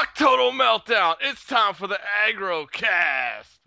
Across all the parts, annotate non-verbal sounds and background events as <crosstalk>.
Fuck Total Meltdown. It's time for the Aggro Cast.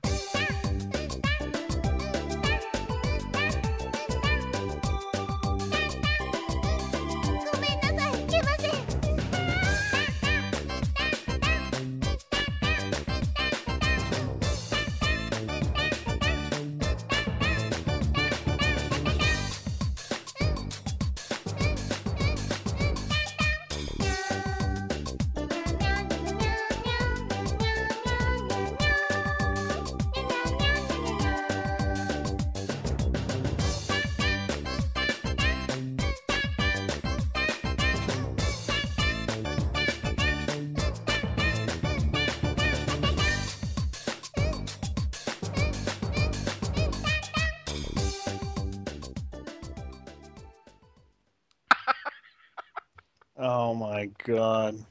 God.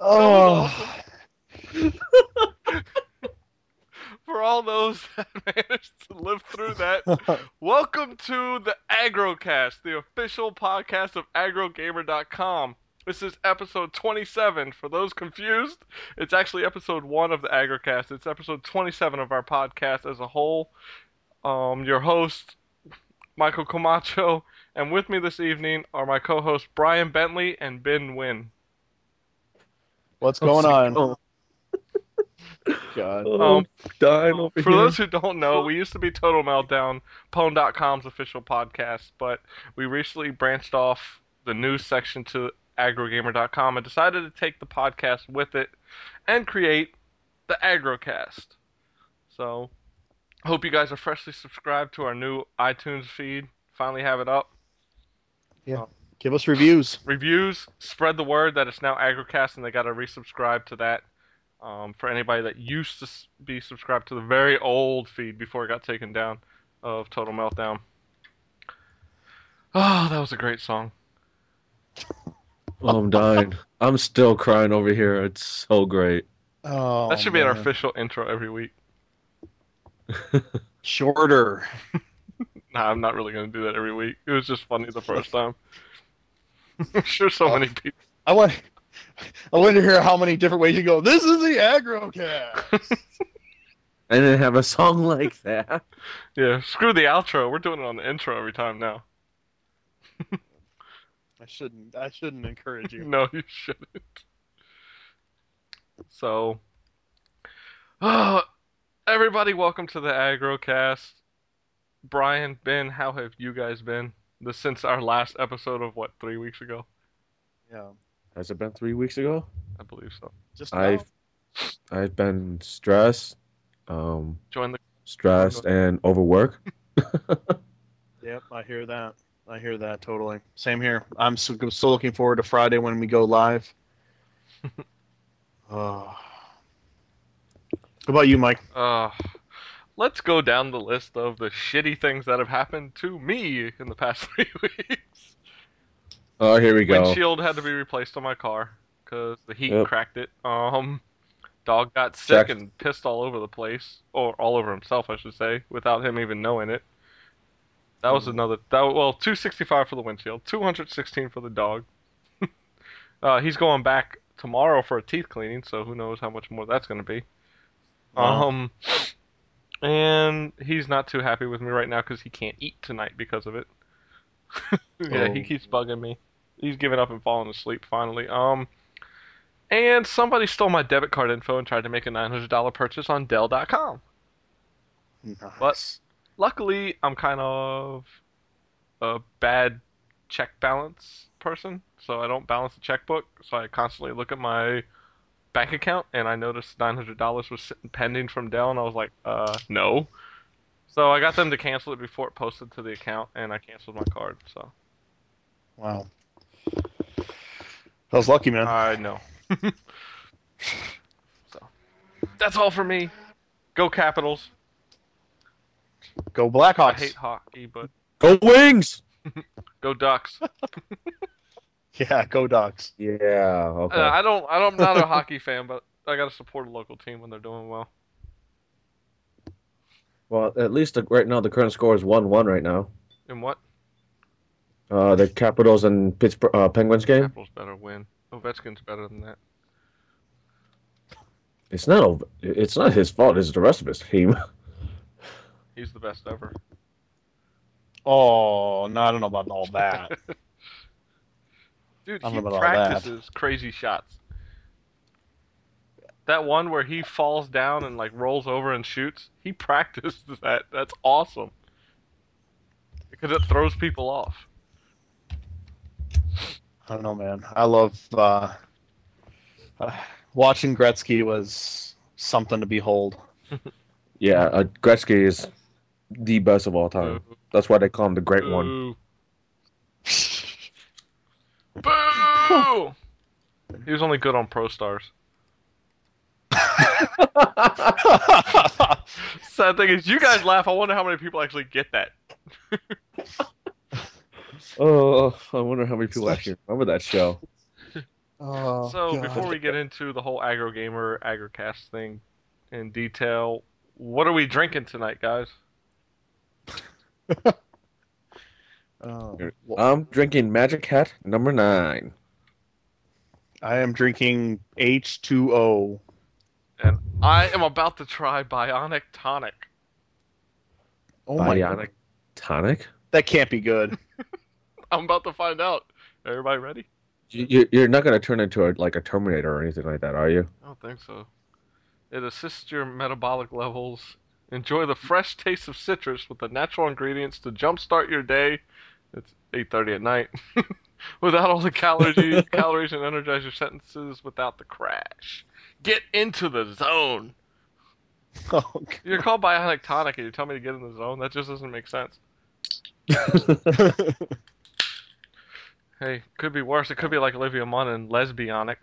oh. <laughs> For all those that <laughs> managed to live through that, <laughs> welcome to the Agrocast, the official podcast of AgroGamer.com. This is episode 27. For those confused, it's actually episode 1 of the Agrocast. It's episode 27 of our podcast as a whole. Um, your host, Michael Camacho, and with me this evening are my co-hosts Brian Bentley and Ben Wynn. What's going on? <laughs> God. Um, dying over For here. those who don't know, we used to be Total Meltdown, Pwn.com's official podcast, but we recently branched off the news section to AgroGamer.com and decided to take the podcast with it and create the Agrocast. So, hope you guys are freshly subscribed to our new iTunes feed. Finally have it up. Give us reviews. <laughs> Reviews, spread the word that it's now Agrocast and they got to resubscribe to that. Um, for anybody that used to be subscribed to the very old feed before it got taken down of Total Meltdown. Oh, that was a great song. Oh, I'm dying. I'm still crying over here. It's so great. Oh, that should be our man. official intro every week. <laughs> shorter. <laughs> Nah, I'm not really going to do that every week. It was just funny the first time. <laughs> <laughs> I'm sure so many people. I want. I want to hear how many different ways you go. This is the agrocast. <laughs> I didn't have a song like that. Yeah, screw the outro. We're doing it on the intro every time now. I shouldn't. I shouldn't encourage you. No, you shouldn't. So, uh, <sighs> everybody, welcome to the AgroCast. Brian, Ben, how have you guys been? This since our last episode of what three weeks ago, Yeah. Has it been three weeks ago? I believe so. Just now. I've I've been stressed, um, Join the stressed and overwork. <laughs> Yep, I hear that. I hear that totally. Same here. I'm so, still looking forward to Friday when we go live. <laughs> oh. How about you, Mike? uh, let's go down the list of the shitty things that have happened to me in the past <laughs> three weeks. Oh, here we go. Windshield had to be replaced on my car because the heat Yep. cracked it. Um, dog got sick Check. and pissed all over the place, or all over himself, I should say, without him even knowing it. That was Mhm. another. That well, two sixty five for the windshield, two hundred sixteen for the dog. <laughs> uh, he's going back tomorrow for a teeth cleaning, so who knows how much more that's going to be. Wow. Um, and he's not too happy with me right now because he can't eat tonight because of it. <laughs> yeah, he Oh. keeps bugging me. He's giving up and falling asleep finally. Um, and somebody stole my debit card info and tried to make a nine hundred dollar purchase on Dell.com. Nice. What? Luckily, I'm kind of a bad check balance person, so I don't balance the checkbook. So I constantly look at my bank account, and I noticed nine hundred dollars was pending from Dell, and I was like, uh, no. So I got them to cancel it before it posted to the account, and I canceled my card. So Wow. That was lucky, man. I know. <laughs> so that's all for me. Go Capitals. Go Blackhawks. I hate hockey, but Go Wings! <laughs> go Ducks. <laughs> <laughs> Yeah, go Ducks. Yeah. Okay. Uh, I don't. I don't. I'm not a hockey fan, but I gotta support a local team when they're doing well. well, at least the, right now the current score is one-one right now. And what? Uh, the Capitals and Pittsburgh uh, Penguins game. Capitals better win. Ovechkin's better than that. It's not. a- It's not his fault. It's the rest of his team. <laughs> He's the best ever. Oh, no, I don't know about all that. <laughs> Dude, he know about all that. practices crazy shots. That one where he falls down and like rolls over and shoots, he <laughs> practices that. That's awesome. Because it throws people off. I don't know, man. I love uh, uh, watching Gretzky was something to behold. <laughs> yeah, uh, Gretzky is the best of all time. That's why they call him the Great One. <laughs> Boo! Boo! he was only good on ProStars. Sad thing is, you guys laugh. I wonder how many people actually get that. <laughs> Oh, I wonder how many people actually remember that show. oh, So God. before we get into the whole aggro gamer agrocast thing in detail, what are we drinking tonight, guys? <laughs> Oh, I'm drinking Magic Hat number nine. I am drinking H2O. And I am about to try Bionic Tonic. Oh my Bionic God. Tonic. That can't be good. <laughs> I'm about to find out. Everybody ready? You, you- you're not gonna turn into a, like a Terminator or anything like that, are you? I don't think so. It assists your metabolic levels. Enjoy the fresh taste of citrus with the natural ingredients to jumpstart your day. It's 8:30 at night. <laughs> without all the calories, <laughs> calories and energize your sentences without the crash. Get into the zone. <laughs> Oh, God. You're called Bionic Tonic and you tell me to get in the zone? That just doesn't make sense. Hey, could be worse. It could be like Olivia Munn and Lesbionic.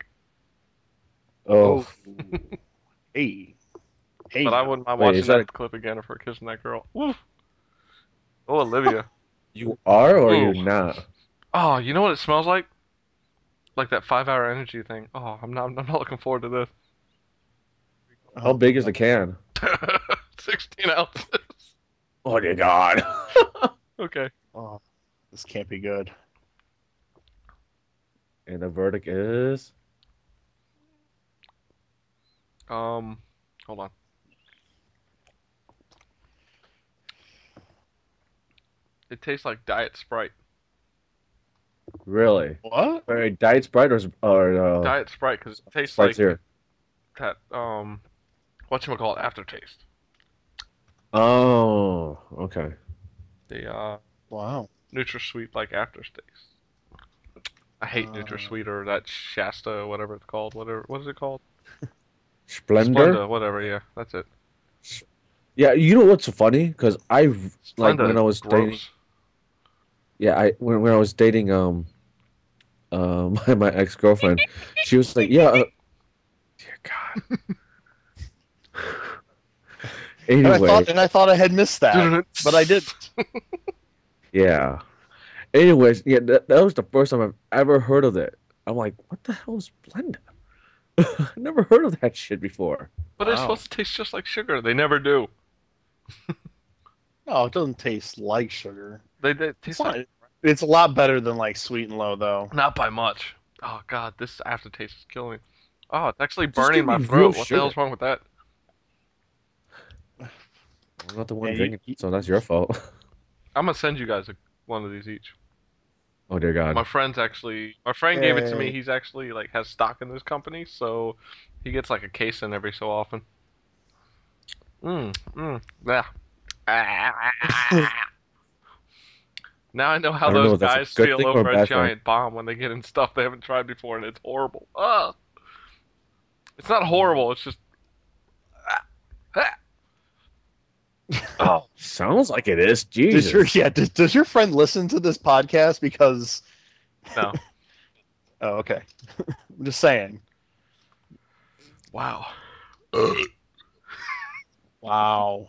oh, oh. hey. Hey. But I wouldn't mind watching is that that clip again of her kissing that girl. Woof. Oh, Olivia. You are or Ooh. you're not? Oh, you know what it smells like? Like that five-hour energy thing. Oh, I'm not. I'm not looking forward to this. How big is the can? <laughs> Sixteen ounces. Oh dear God! <laughs> Okay. Oh, this can't be good. and the verdict is Um, hold on. It tastes like Diet Sprite. really. What? Wait, Diet Sprite or, or uh, Diet Sprite because it tastes Sprite like Zero? that. Um, what you call it? Aftertaste. Oh, okay. The uh, Wow. NutraSweet like aftertaste. I hate Uh. NutraSweet or that Shasta, whatever it's called. Whatever. What is it called? Splendor. Splenda, whatever. Yeah, that's it. Yeah, you know what's funny? Because I like when I was gross. dating. Yeah, I when, when I was dating um, um <laughs> my, my ex girlfriend, she was like, yeah. Uh, dear God. <laughs> And I anyway, thought, and I thought I had missed that, but I did. <laughs> yeah. Anyways, yeah, that, that was the first time I've ever heard of it. I'm like, what the hell is Splenda? I never heard of that shit before. But it's supposed to taste just like sugar. They never do. No, it doesn't taste like sugar. They, they It's, taste not, like it's a lot better than like sweet and low, though. not by much. Oh god, this aftertaste is killing me. Oh, it's actually Just burning my throat. What the sugar. hell's wrong with that? I'm not the one Yeah, drinking, you- so that's your fault. <laughs> I'm gonna send you guys a, one of these each. Oh dear God. My friend's actually, my friend gave it to me. He's actually like has stock in this company, so he gets like a case in every so often. Mm, mm, yeah. <laughs> <laughs> now I know how I don't know those a guys feel thing a over a bad thing. giant bomb when they get in stuff they haven't tried before, and it's horrible. Ah. It's not horrible. It's just. Oh, <laughs> sounds like it is. Does Jesus. your yeah? Does, does your friend listen to this podcast? Because No. <laughs> oh, okay. <laughs> I'm just saying. Wow. Wow.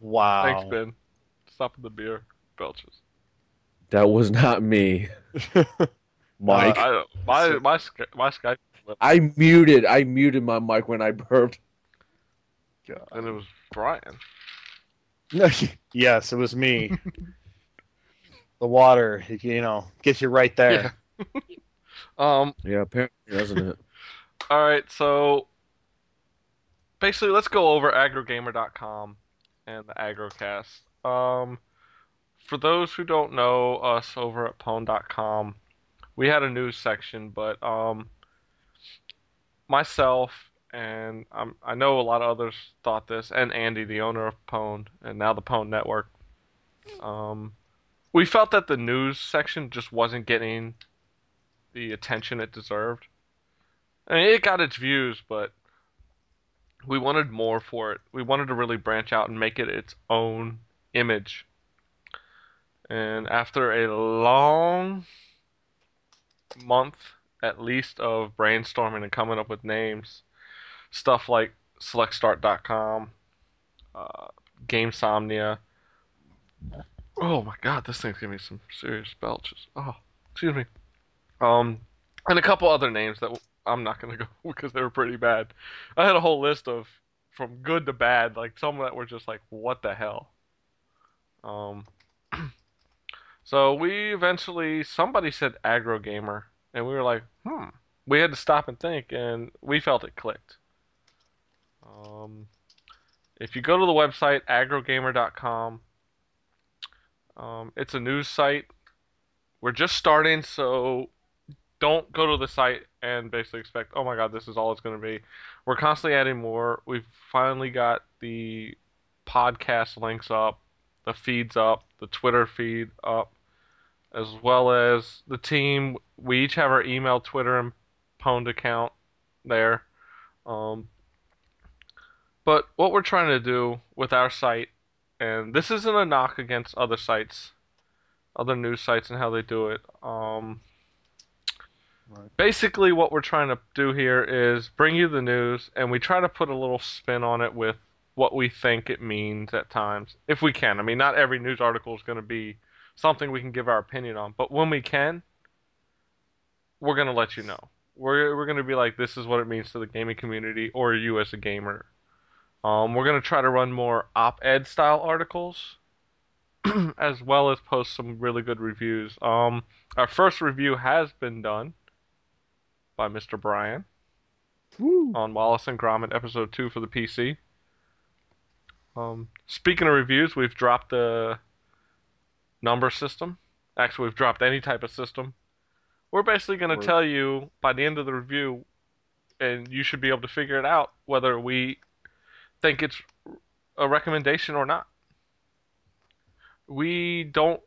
Wow. Thanks, Ben. Stopping the beer belches. That was not me, <laughs> Mike. Uh, I, my my my Skype I muted. I muted my mic when I burped. and it was Brian. <laughs> yes, it was me. <laughs> the water, you know, gets you right there. Yeah. Um. Yeah, apparently, doesn't it? All right. So basically, let's go over agrogamer.com and the agrocast. Um, for those who don't know us over at pwn.com, we had a news section, but um, myself and um, I know a lot of others thought this, and Andy, the owner of Pwn, and now the Pwn Network. Um, we felt that the news section just wasn't getting the attention it deserved. I mean, it got its views, but we wanted more for it. We wanted to really branch out and make it its own image. And after a long month, at least, of brainstorming and coming up with names, stuff like SelectStart.com, uh, GameSomnia. Oh my god, this thing's giving me some serious belches. Oh, excuse me. Um, and a couple other names that I'm not gonna <laughs> go because they were pretty bad. I had a whole list of from good to bad, like some that were just like, what the hell. Um, <clears throat> so we eventually somebody said aggro gamer, and we were like, hmm. We had to stop and think, and we felt it clicked. Um, if you go to the website agrogamer.com, um, it's a news site. We're just starting, so don't go to the site and basically expect, oh my god, this is all it's going to be. We're constantly adding more. We've finally got the podcast links up, the feeds up, the Twitter feed up, as well as the team. We each have our email, Twitter, and Pwned account there. Um, but what we're trying to do with our site, and this isn't a knock against other sites, other news sites and how they do it. Um, right. Basically, what we're trying to do here is bring you the news, and we try to put a little spin on it with what we think it means at times, if we can. I mean, not every news article is going to be something we can give our opinion on, but when we can, we're going to let you know. We're we're going to be like, this is what it means to the gaming community, or you as a gamer, um, we're going to try to run more op-ed style articles, <clears throat> as well as post some really good reviews. Um, our first review has been done by Mr. Brian Woo. on Wallace and Gromit episode two for the PC. Um, speaking of reviews, we've dropped the number system. Actually, we've dropped any type of system. We're basically going to tell you by the end of the review, and you should be able to figure it out whether we think it's a recommendation or not. We don't.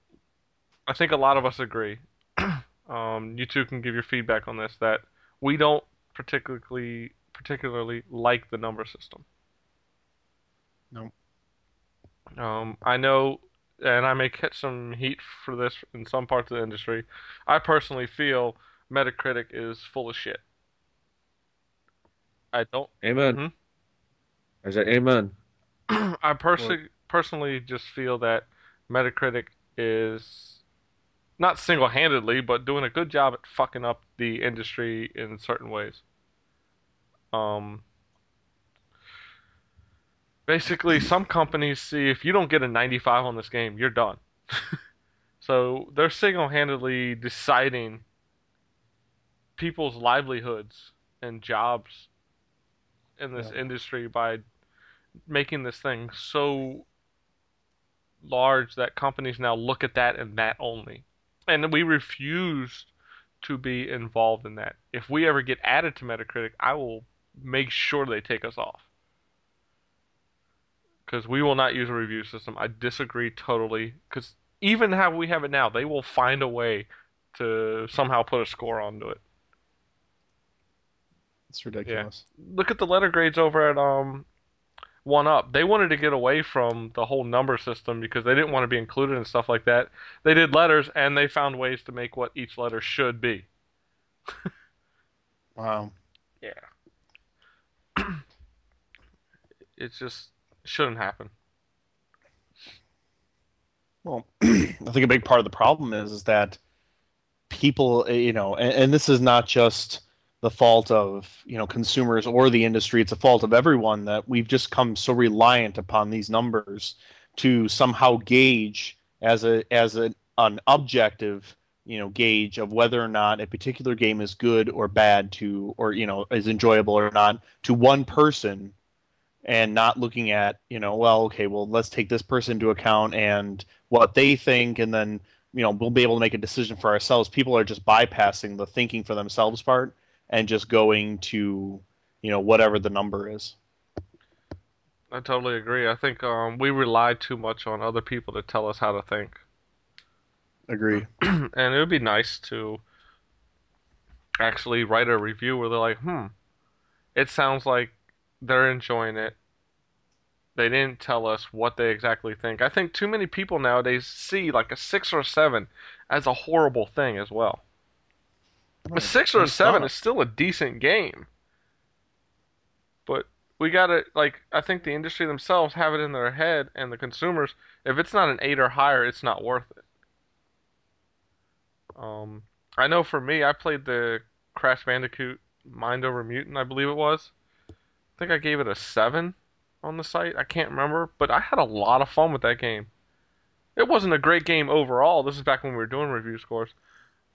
I think a lot of us agree. <clears throat> um, you two can give your feedback on this. That we don't particularly particularly like the number system. No. Um, I know, and I may catch some heat for this in some parts of the industry. I personally feel Metacritic is full of shit. I don't. Amen. Hmm? I said, Amen. <clears throat> I personally personally just feel that Metacritic is not single-handedly, but doing a good job at fucking up the industry in certain ways. Um, basically, some companies see if you don't get a 95 on this game, you're done. <laughs> so they're single-handedly deciding people's livelihoods and jobs in this yeah. industry by making this thing so large that companies now look at that and that only. And we refuse to be involved in that. If we ever get added to Metacritic, I will make sure they take us off. Because we will not use a review system. I disagree totally. Because even how we have it now, they will find a way to somehow put a score onto it. It's ridiculous. Yeah. Look at the letter grades over at um 1UP. They wanted to get away from the whole number system because they didn't want to be included and stuff like that. They did letters and they found ways to make what each letter should be. wow. Yeah. <clears throat> it's just shouldn't happen. Well, <clears throat> I think a big part of the problem is, is that people, eh, you know, and, and this is not just the fault of you know consumers or the industry it's a fault of everyone that we've just come so reliant upon these numbers to somehow gauge as a as a, an objective you know gauge of whether or not a particular game is good or bad to or you know is enjoyable or not to one person and not looking at you know well okay well let's take this person into account and what they think and then you know we'll be able to make a decision for ourselves people are just bypassing the thinking for themselves part and just going to you know whatever the number is I totally agree. I think um, we rely too much on other people to tell us how to think. agree <clears throat> and it would be nice to actually write a review where they're like, hmm, it sounds like they're enjoying it. They didn't tell us what they exactly think. I think too many people nowadays see like a six or a seven as a horrible thing as well. A six or a seven is still a decent game. But we gotta like I think the industry themselves have it in their head and the consumers, if it's not an eight or higher, it's not worth it. Um I know for me I played the Crash Bandicoot Mind Over Mutant, I believe it was. I think I gave it a seven on the site. I can't remember, but I had a lot of fun with that game. It wasn't a great game overall. This is back when we were doing review scores.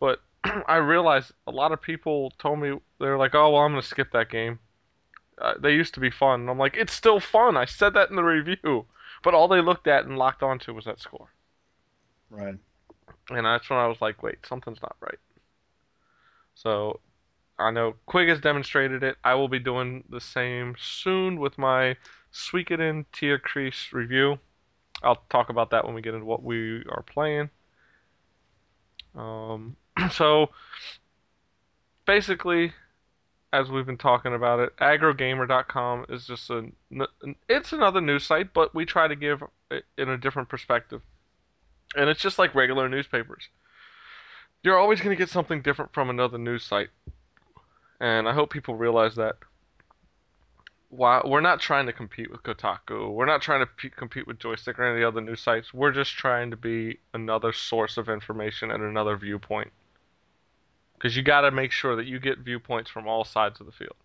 But <clears throat> I realized a lot of people told me they were like, "Oh, well, I'm gonna skip that game." Uh, they used to be fun. And I'm like, "It's still fun." I said that in the review, but all they looked at and locked onto was that score. right And that's when I was like, "Wait, something's not right." So I know Quig has demonstrated it. I will be doing the same soon with my Suikoden Tierkreis review. I'll talk about that when we get into what we are playing. Um, <clears throat> so basically, as we've been talking about it, agrogamer.com is just a it's another news site, but we try to give it in a different perspective. And it's just like regular newspapers. You're always going to get something different from another news site. And I hope people realize that. While we're not trying to compete with Kotaku, we're not trying to p- compete with Joystiq or any other news sites. We're just trying to be another source of information and another viewpoint. Because you got to make sure that you get viewpoints from all sides of the field.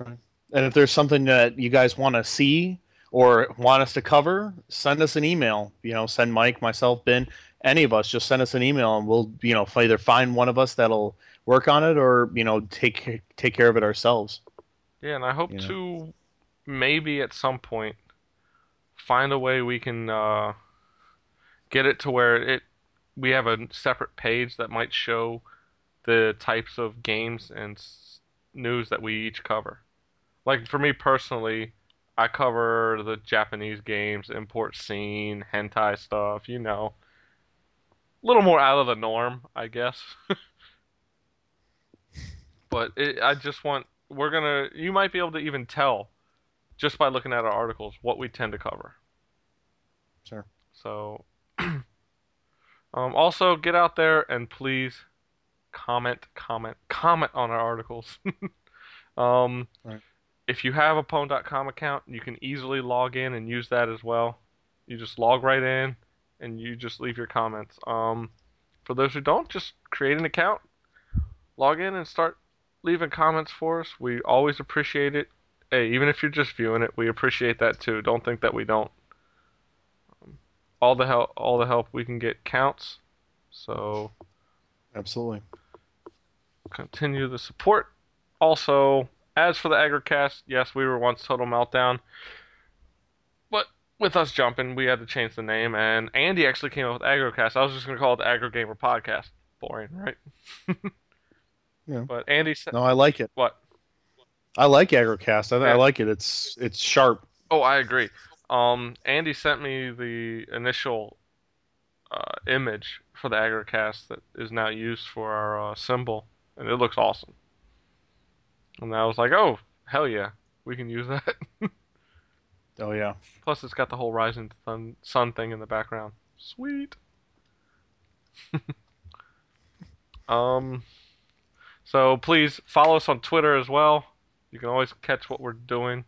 and if there's something that you guys want to see or want us to cover send us an email you know send mike myself ben any of us just send us an email and we'll you know either find one of us that'll work on it or you know take take care of it ourselves Yeah, and I hope You know? to maybe at some point find a way we can uh, get it to where it we have a separate page that might show the types of games and s- news that we each cover. Like for me personally, I cover the Japanese games, import scene, hentai stuff, you know. A little more out of the norm, I guess. <laughs> but it, I just want we're gonna you might be able to even tell just by looking at our articles what we tend to cover. Sure. So <clears throat> um, also get out there and please comment, comment, comment on our articles. <laughs> um, Right. If you have a pwn.com account, you can easily log in and use that as well. You just log right in and you just leave your comments. Um, for those who don't, just create an account, log in, and start leaving comments for us. We always appreciate it. Hey, even if you're just viewing it, we appreciate that too. Don't think that we don't. Um, all the help, all the help we can get counts. So absolutely continue the support. Also, as for the Agrocast, yes, we were once Total Meltdown, but with us jumping, we had to change the name. And Andy actually came up with Agrocast. I was just gonna call it the Agro Gamer Podcast. Boring, right? <laughs> Yeah. But Andy said, no i like it "What? i like agrocast i, I like it it's it's sharp Oh, I agree. Um, Andy sent me the initial uh, image for the Agrocast that is now used for our uh, symbol, and it looks awesome. And I was like, "Oh, hell yeah, we can use that." <laughs> oh yeah Plus, it's got the whole rising sun, sun thing in the background. Sweet. <laughs> um, so please follow us on Twitter as well. You can always catch what we're doing.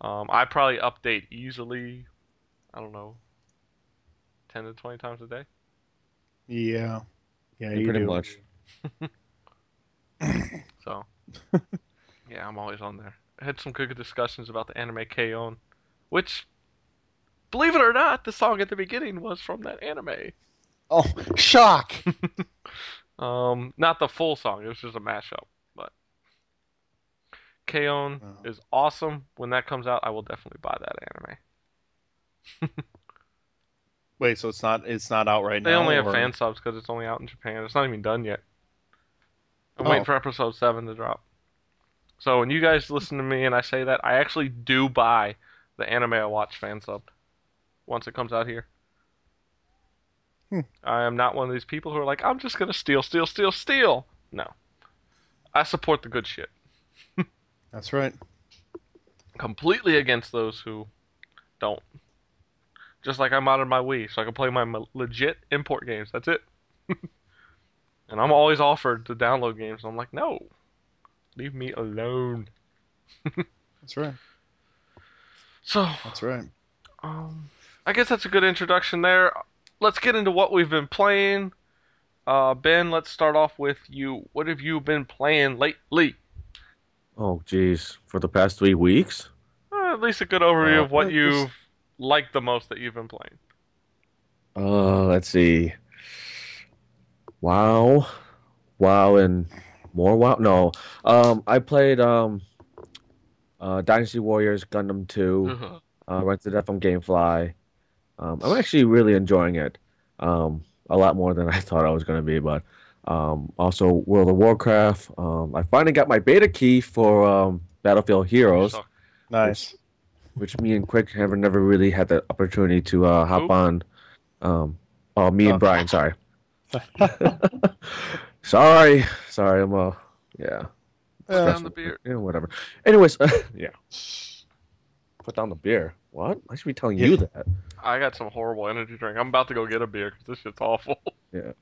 Um, I probably update easily. I don't know, ten to twenty times a day. yeah yeah you pretty do. much. <laughs> So, yeah, I'm always on there. I had some good discussions about the anime K-On! which, believe it or not, the song at the beginning was from that anime. oh shock <laughs> Um, not the full song. It was just a mashup. But K-On! Oh. is awesome. When that comes out, I will definitely buy that anime. <laughs> Wait, so it's not it's not out right They now. They only have or- fan subs because it's only out in Japan. It's not even done yet. I'm Oh. waiting for episode seven to drop. So when you guys listen to me and I say that, I actually do buy the anime I watch fan sub once it comes out here. Hmm. I am not one of these people who are like, I'm just gonna steal, steal, steal, steal. No, I support the good shit. That's right. Completely against those who don't. Just like I modded my Wii, so I can play my legit import games. That's it. <laughs> and I'm always offered to download games. And I'm like, no, leave me alone. <laughs> That's right. So, That's right. um, I guess that's a good introduction there. Let's get into what we've been playing. Uh, ben, let's start off with you. What have you been playing lately? Oh, geez. For the past three weeks? Uh, at least a good overview Uh, of what you've liked the most that you've been playing. Uh, let's see. Wow. Wow and more wow. No. Um, I played um, uh, Dynasty Warriors Gundam 2. Ugh. Uh, to Death on Gamefly. Um, I'm actually really enjoying it. Um, a lot more than I thought I was going to be, but um, also World of Warcraft. Um, I finally got my beta key for um, Battlefield Heroes, Nice. which me and Quick have never really had the opportunity to uh, hop Who? on. Um, oh, me and Oh. Brian. Sorry. <laughs> <laughs> sorry, sorry. I'm uh, yeah. Put down the beer. Yeah, whatever. Anyways, <laughs> yeah. Put down the beer. What? I should be telling you that. I got some horrible energy drink. I'm about to go get a beer because this shit's awful. <laughs> Yeah,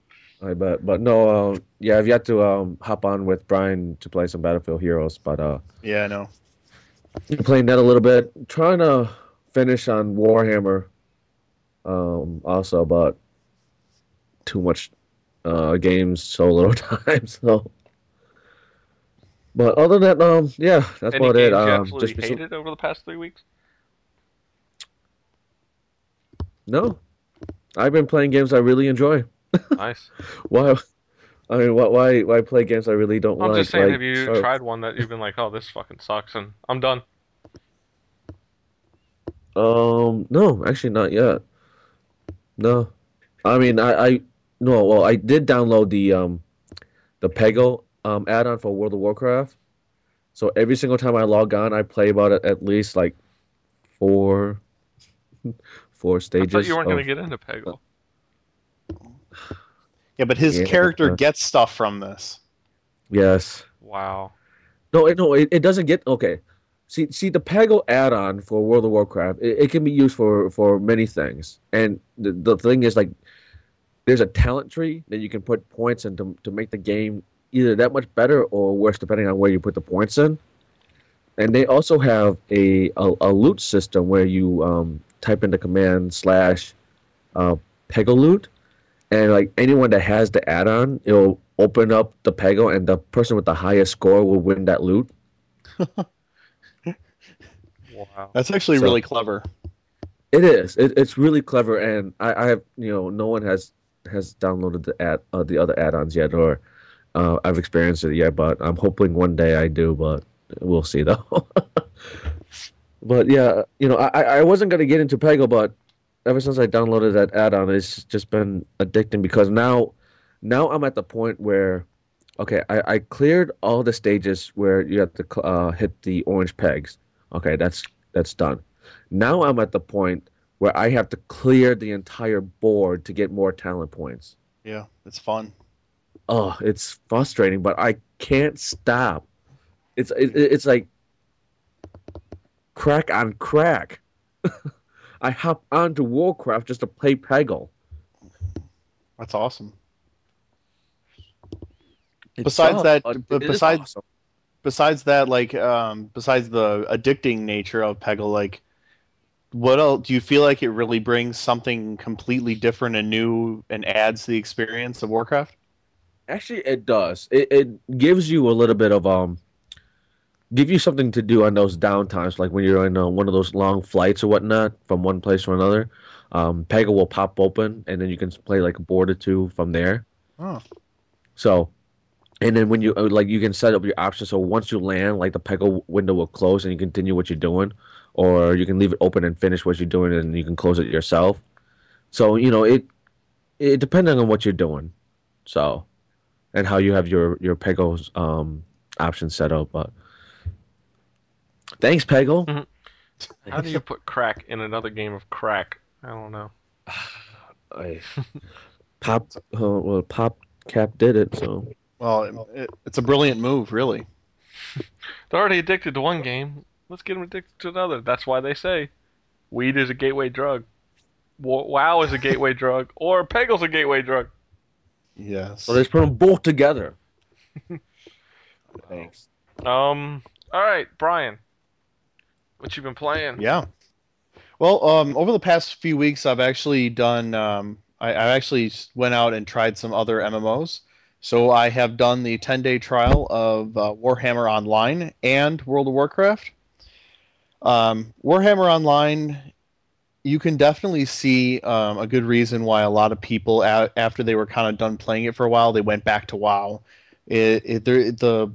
I bet, but no, uh, yeah, I've yet to um, hop on with Brian to play some Battlefield Heroes, but uh, Yeah, I know. playing that a little bit, trying to finish on Warhammer, um, also, but too much uh, games, so little <laughs> time, so. But other than that, um, yeah, that's Any about games it. you Um, absolutely just be some- hated over the past three weeks? No, I've been playing games I really enjoy. <laughs> Nice. Why? I mean, why? Why? Why play games I really don't like? I'm like? just saying, like, have you tried one that you've been like, oh, this fucking sucks, and I'm done? Um, no, actually not yet. No, I mean, I, I, no, well, I did download the um, the Peggle um add-on for World of Warcraft. So every single time I log on, I play about at least like four, four I stages. thought you weren't of- going to get into Peggle. Yeah, but his Yeah, character uh, gets stuff from this. Yes. Wow. No, it, no, it, it doesn't get okay. See, see, the Peggle add-on for World of Warcraft, it, it can be used for for many things. And the, the thing is, like, there's a talent tree that you can put points in to, to make the game either that much better or worse, depending on where you put the points in. And they also have a a, a loot system where you um, type in the command slash uh, Peggle loot, and like anyone that has the add-on, it'll open up the Peggle, and the person with the highest score will win that loot. <laughs> Wow. That's actually So- really clever. It is. It, it's really clever, and I, I have you know no one has has downloaded the ad uh, the other add-ons yet, or uh, I've experienced it yet. But I'm hoping one day I do. But we'll see though. <laughs> but yeah, you know, I I wasn't gonna get into Peggle, but ever since I downloaded that add-on, it's just been addicting because now now I'm at the point where okay, I, I cleared all the stages where you have to uh, hit the orange pegs. Okay, that's that's done. Now I'm at the point where I have to clear the entire board to get more talent points. Yeah, it's fun. Oh, it's frustrating, but I can't stop. It's it, it's like crack on crack. <laughs> I hop onto Warcraft just to play Peggle. That's awesome. It's Besides tough, that- but but it is besides- awesome. Besides that, like, um, besides the addicting nature of Peggle, like, what else do you feel like it really brings something completely different and new and adds to the experience of Warcraft? Actually, it does. It it gives you a little bit of um, give you something to do on those downtimes, like when you're in uh, one of those long flights or whatnot from one place to another. Um, Peggle will pop open, and then you can play like a board or two from there. Oh. So, and then when you uh, like you can set up your options so once you land like the peggle window will close and you continue what you're doing or you can leave it open and finish what you're doing and you can close it yourself so you know it it depending on what you're doing so and how you have your your peggle's um options set up but thanks peggle Mhm. How do you put crack in another game of crack? I don't know. <sighs> I, pop uh, well pop cap did it so Well, it, it, it's a brilliant move, really. <laughs> They're already addicted to one game. Let's get them addicted to another. That's why they say weed is a gateway drug. WoW is a gateway <laughs> drug, or Peggle's a gateway drug. Yes. so let's put them both together <laughs> thanks Um. All right, Brian. What you've been playing? Yeah. Well, um, over the past few weeks, I've actually done. Um, I, I actually went out and tried some other MMOs. So I have done the 10 day trial of uh, Warhammer Online and World of Warcraft. Um, Warhammer Online, you can definitely see um, a good reason why a lot of people, a- after they were kind of done playing it for a while, they went back to WoW. It, it, the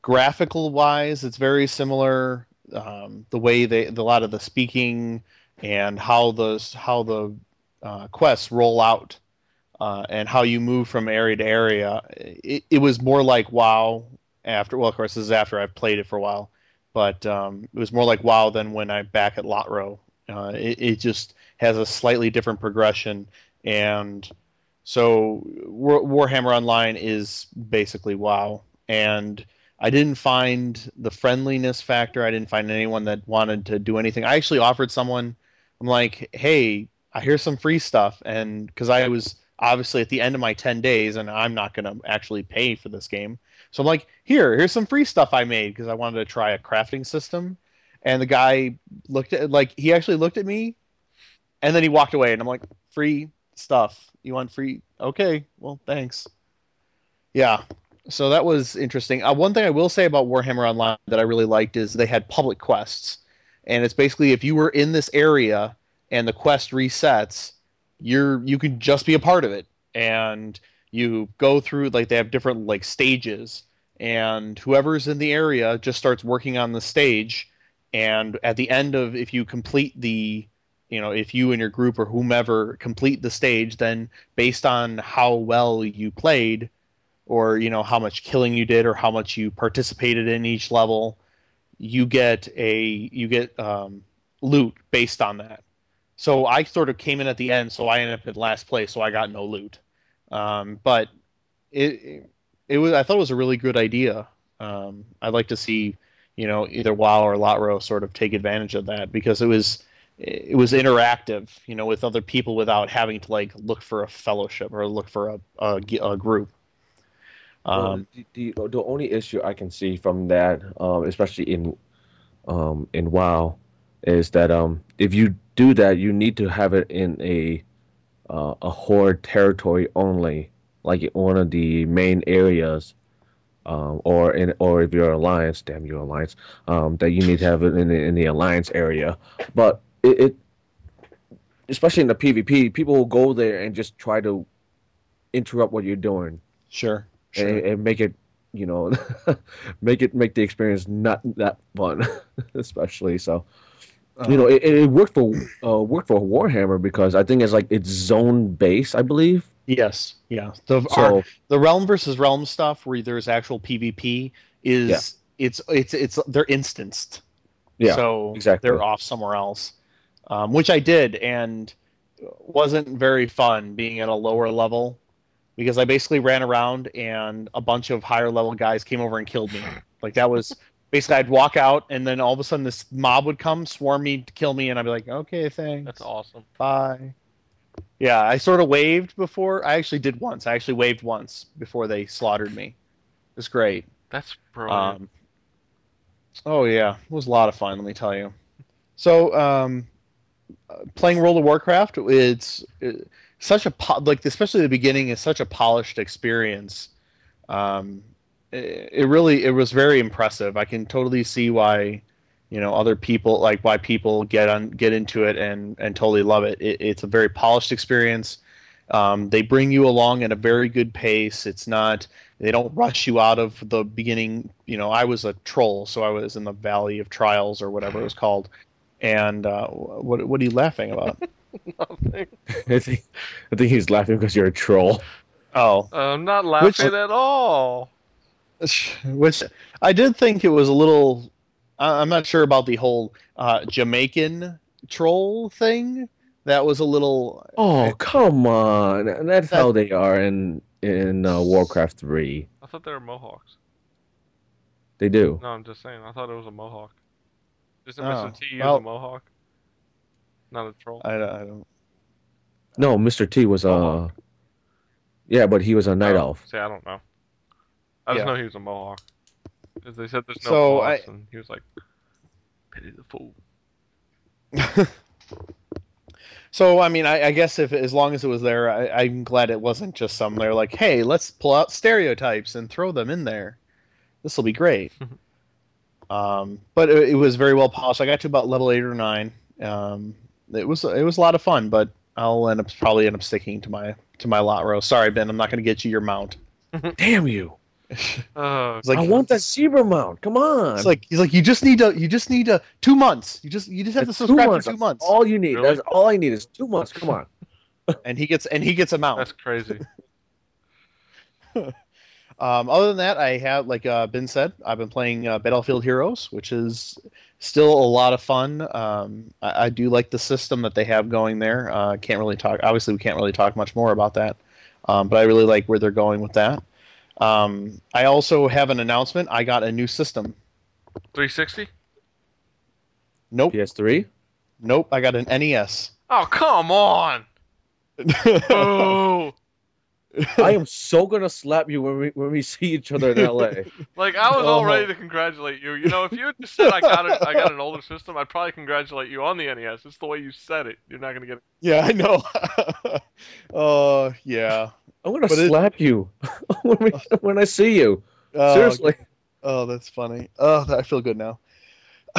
graphical wise, it's very similar. Um, the way they, the, a lot of the speaking and how the how the uh, quests roll out uh, and how you move from area to area. It, it was more like WoW after. Well, of course, this is after I've played it for a while, but um, it was more like WoW than when I'm back at Lotro. Uh, it, it just has a slightly different progression, and so War, Warhammer Online is basically WoW. And I didn't find the friendliness factor. I didn't find anyone that wanted to do anything. I actually offered someone. I'm like, hey, I hear some free stuff, and because I was obviously at the end of my 10 days and i'm not going to actually pay for this game so i'm like here here's some free stuff i made because i wanted to try a crafting system and the guy looked at like he actually looked at me and then he walked away and i'm like free stuff you want free okay well thanks yeah so that was interesting. Uh, one thing i will say about warhammer online that i really liked is they had public quests. And it's basically if you were in this area and the quest resets you're you can just be a part of it. And you go through like they have different like stages. And whoever's in the area just starts working on the stage. And at the end of if you complete the you know if you and your group or whomever complete the stage then based on how well you played or you know how much killing you did or how much you participated in each level you get a you get um, loot based on that so I sort of came in at the end, so I ended up in last place, so I got no loot. Um, but it it was I thought it was a really good idea. Um, I'd like to see you know either WoW or Lotro sort of take advantage of that because it was it was interactive, you know, with other people without having to like look for a fellowship or look for a a, a group. Well, Um, the, the the only issue I can see from that, um, especially in um, in WoW, is that um, if you do that, you need to have it in a uh, a horde territory only, like one of the main areas, um, or in or if you're alliance, damn you alliance, um, that you need to have it in the, in the alliance area. But it, it, especially in the PvP, people will go there and just try to interrupt what you're doing sure, sure. and, and make it you know <laughs> make it make the experience not that fun <laughs> especially so you know it, it worked for uh, worked for warhammer because i think it's like it's zone based i believe yes, yeah. The so our- the realm versus realm stuff where there's actual PvP is Yeah. it's it's it's they're instanced. yeah so exactly. they're off somewhere else, um, which I did and wasn't very fun being at a lower level because I basically ran around and a bunch of higher level guys came over and killed me. <laughs> Like that was basically I'd walk out and then all of a sudden this mob would come, swarm me, to kill me, and I'd be like, okay, thanks, That's awesome. bye. Yeah, I sort of waved before. I actually did once. I actually waved once before they slaughtered me. It was great. That's brilliant. Um, oh yeah, it was a lot of fun. Let me tell you. So, um, uh, playing World of Warcraft, it's uh, such a po- like, especially the beginning is such a polished experience. Um, it, it really it was very impressive. I can totally see why, you know, other people like why people get on get into it and and totally love it. it it's a very polished experience. Um, they bring you along at a very good pace. It's not they don't rush you out of the beginning. You know, I was a troll, so I was in the Valley of Trials or whatever it was called. And uh, what what are you laughing about? <laughs> Nothing. <laughs> I think I think he's laughing because you're a troll. oh, I'm not laughing Which- at all. <laughs> which I did think it was a little. I- I'm not sure about the whole uh, Jamaican troll thing. That was a little. Oh come on! And that's how they are in in uh, Warcraft three. I thought they were Mohawks. They do. No, I'm just saying. I thought it was a Mohawk. Isn't Oh, Mr. T use well- a Mohawk? Not a troll. I, I don't. No, Mr. T was uh, yeah, but he was a night Oh, elf. See, I don't know. I just Yeah. know he was a Mohawk. Because they said there's no So, claws, I- and he was like, pity the fool. <laughs> So I mean, I, I guess if as long as it was there, I, I'm glad it wasn't just some. They're like, hey, let's pull out stereotypes and throw them in there. This will be great. <laughs> um, but it, it was very well polished. I got to about level eight or nine. Um, it was it was a lot of fun, but I'll end up probably end up sticking to my to my LOTRO. Sorry, Ben, I'm not going to get you your mount. <laughs> Damn you! Uh, <laughs> It's like I want that zebra mount. Come on! It's like he's like you just need to you just need to two months. You just you just have That's to subscribe months. for two months, All you need. Really? That's all I need is two months. Come on. <laughs> and he gets and he gets a mount. that's crazy. Um, other than that, I have, like uh, Ben said, I've been playing uh, Battlefield Heroes, which is still a lot of fun. Um, I, I do like the system that they have going there. Uh, can't really talk. Obviously, we can't really talk much more about that, um, but I really like where they're going with that. Um, I also have an announcement. I got a new system. 360? Nope, PS3. nope. I got an NES. Oh, come on! <laughs> Oh! I am so gonna slap you when we when we see each other in LA. <laughs> Like I was oh all Oh. ready to congratulate you. You know, if you had just said I got it, I got an older system, I'd probably congratulate you on the NES. It's the way you said it. You're not gonna get. It. Yeah, I know. Oh <laughs> yeah. I'm gonna But it- slap you <laughs> when we uh, when I see you. Oh, Seriously, Oh, that's funny. Oh, I feel good now.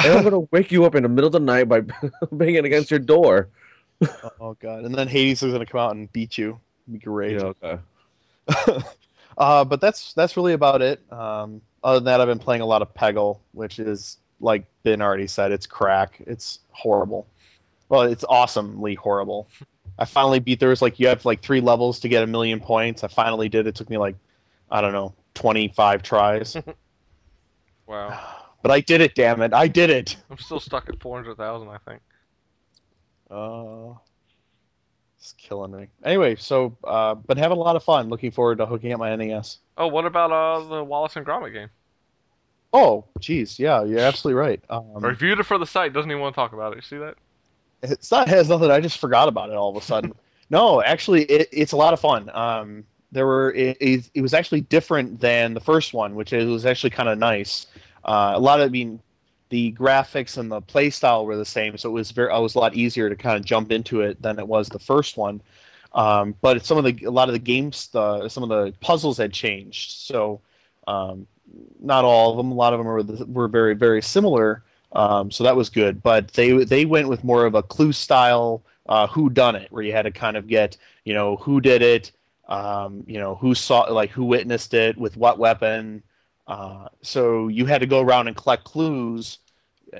and I'm gonna wake you up in the middle of the night by banging against your door. Oh god. And then Hades is gonna come out and beat you. It'd be great. Yeah, okay. <laughs> uh, but that's that's really about it. Um, other than that, I've been playing a lot of Peggle, which is like Ben already said, it's crack. It's horrible. Well, it's awesomely horrible. I finally beat. There was like you have like three levels to get a million points. I finally did. It took me like I don't know twenty five tries, <laughs> Wow. <sighs> but I did it. Damn it, I did it. I'm still stuck at 400,000. I think. Uh, it's killing me. Anyway, so uh, been having a lot of fun. Looking forward to hooking up my NES. Oh, what about uh the Wallace and Gromit game? Oh, geez, yeah, you're absolutely right. Um, reviewed it for the site. Doesn't even want to talk about it. You see that? It's not it has nothing. I just forgot about it all of a sudden. <laughs> no, actually, it, it's a lot of fun. Um, there were it, it, it was actually different than the first one, which is, was actually kind of nice. Uh, a lot of I mean, the graphics and the play style were the same, so it was very it was a lot easier to kind of jump into it than it was the first one. Um, but some of the a lot of the games, the, some of the puzzles had changed. So um, not all of them. A lot of them were were very very similar. Um, so that was good. But they they went with more of a clue style uh, who done it, where you had to kind of get you know who did it, um, you know who saw like who witnessed it with what weapon. Uh, so you had to go around and collect clues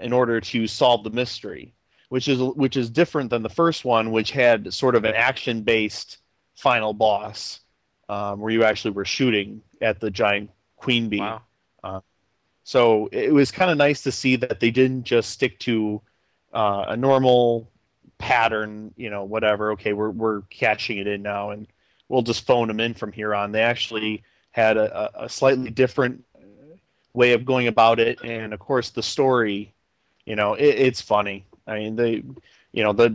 in order to solve the mystery, which is which is different than the first one, which had sort of an action based final boss um, where you actually were shooting at the giant queen bee. Wow. So it was kind of nice to see that they didn't just stick to uh, a normal pattern, you know, whatever. Okay, we're we're catching it in now, and we'll just phone them in from here on. They actually had a, a slightly different uh, way of going about it, and of course the story, you know, it, it's funny. I mean, they, you know, the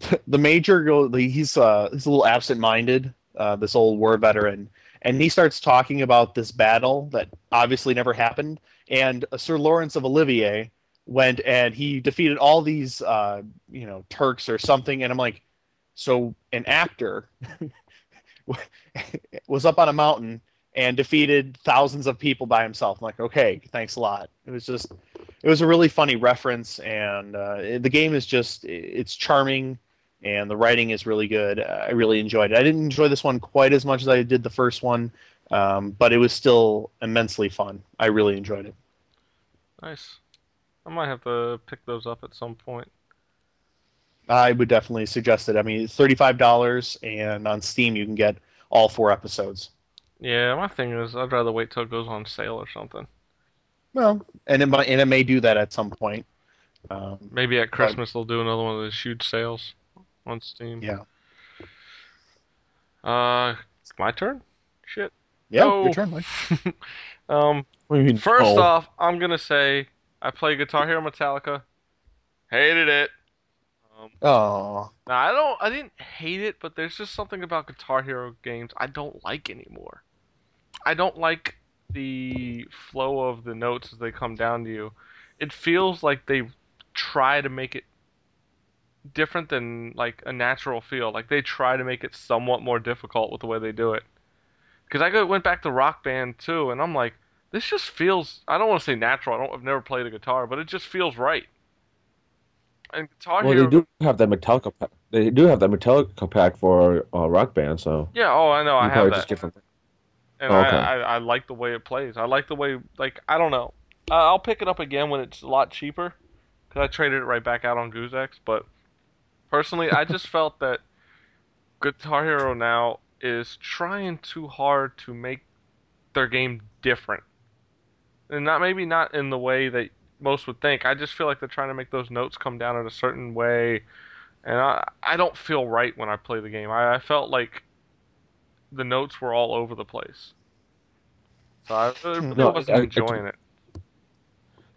the <laughs> the major go he's uh he's a little absent-minded, uh, this old war veteran and he starts talking about this battle that obviously never happened. And Sir Lawrence of Olivier went and he defeated all these, uh, you know, Turks or something. And I'm like, so an actor <laughs> was up on a mountain and defeated thousands of people by himself. I'm like, okay, thanks a lot. It was just, it was a really funny reference, and uh, the game is just, it's charming and the writing is really good. I really enjoyed it. I didn't enjoy this one quite as much as I did the first one. Um, but it was still immensely fun. I really enjoyed it. Nice. I might have to pick those up at some point. I would definitely suggest it. I mean, thirty-five dollars, and on Steam you can get all four episodes. Yeah, my thing is, I'd rather wait till it goes on sale or something. Well, and it might, and it may do that at some point. Um, Maybe at Christmas they'll do another one of those huge sales on Steam. yeah, Uh, my turn. Shit. yeah, Oh. your turn, Mike. <laughs> Um, What do you mean? first oh, off, I'm gonna say I play Guitar Hero Metallica. Hated it. Um, Oh, now I don't. I didn't hate it, but there's just something about Guitar Hero games I don't like anymore. I don't like the flow of the notes as they come down to you. It feels like they try to make it different than like a natural feel. Like they try to make it somewhat more difficult with the way they do it. Because I went back to Rock Band too, and I'm like, this just feels. I don't want to say natural. I don't. I've never played a guitar, but it just feels right. And Guitar Well, Hero. they do have that Metallica. Pack. They do have that Metallica pack for uh, Rock Band, so Yeah. Oh, I know. I have that. just from. And Oh, okay. I, I I like the way it plays. I like the way like I don't know. Uh, I'll pick it up again when it's a lot cheaper because I traded it right back out on Goozex. But personally, I just <laughs> felt that Guitar Hero now is trying too hard to make their game different, and not maybe not in the way that most would think. I just feel like they're trying to make those notes come down in a certain way, and I I don't feel right when I play the game. I, I felt like the notes were all over the place. So I really, really No, wasn't I- I- enjoying it.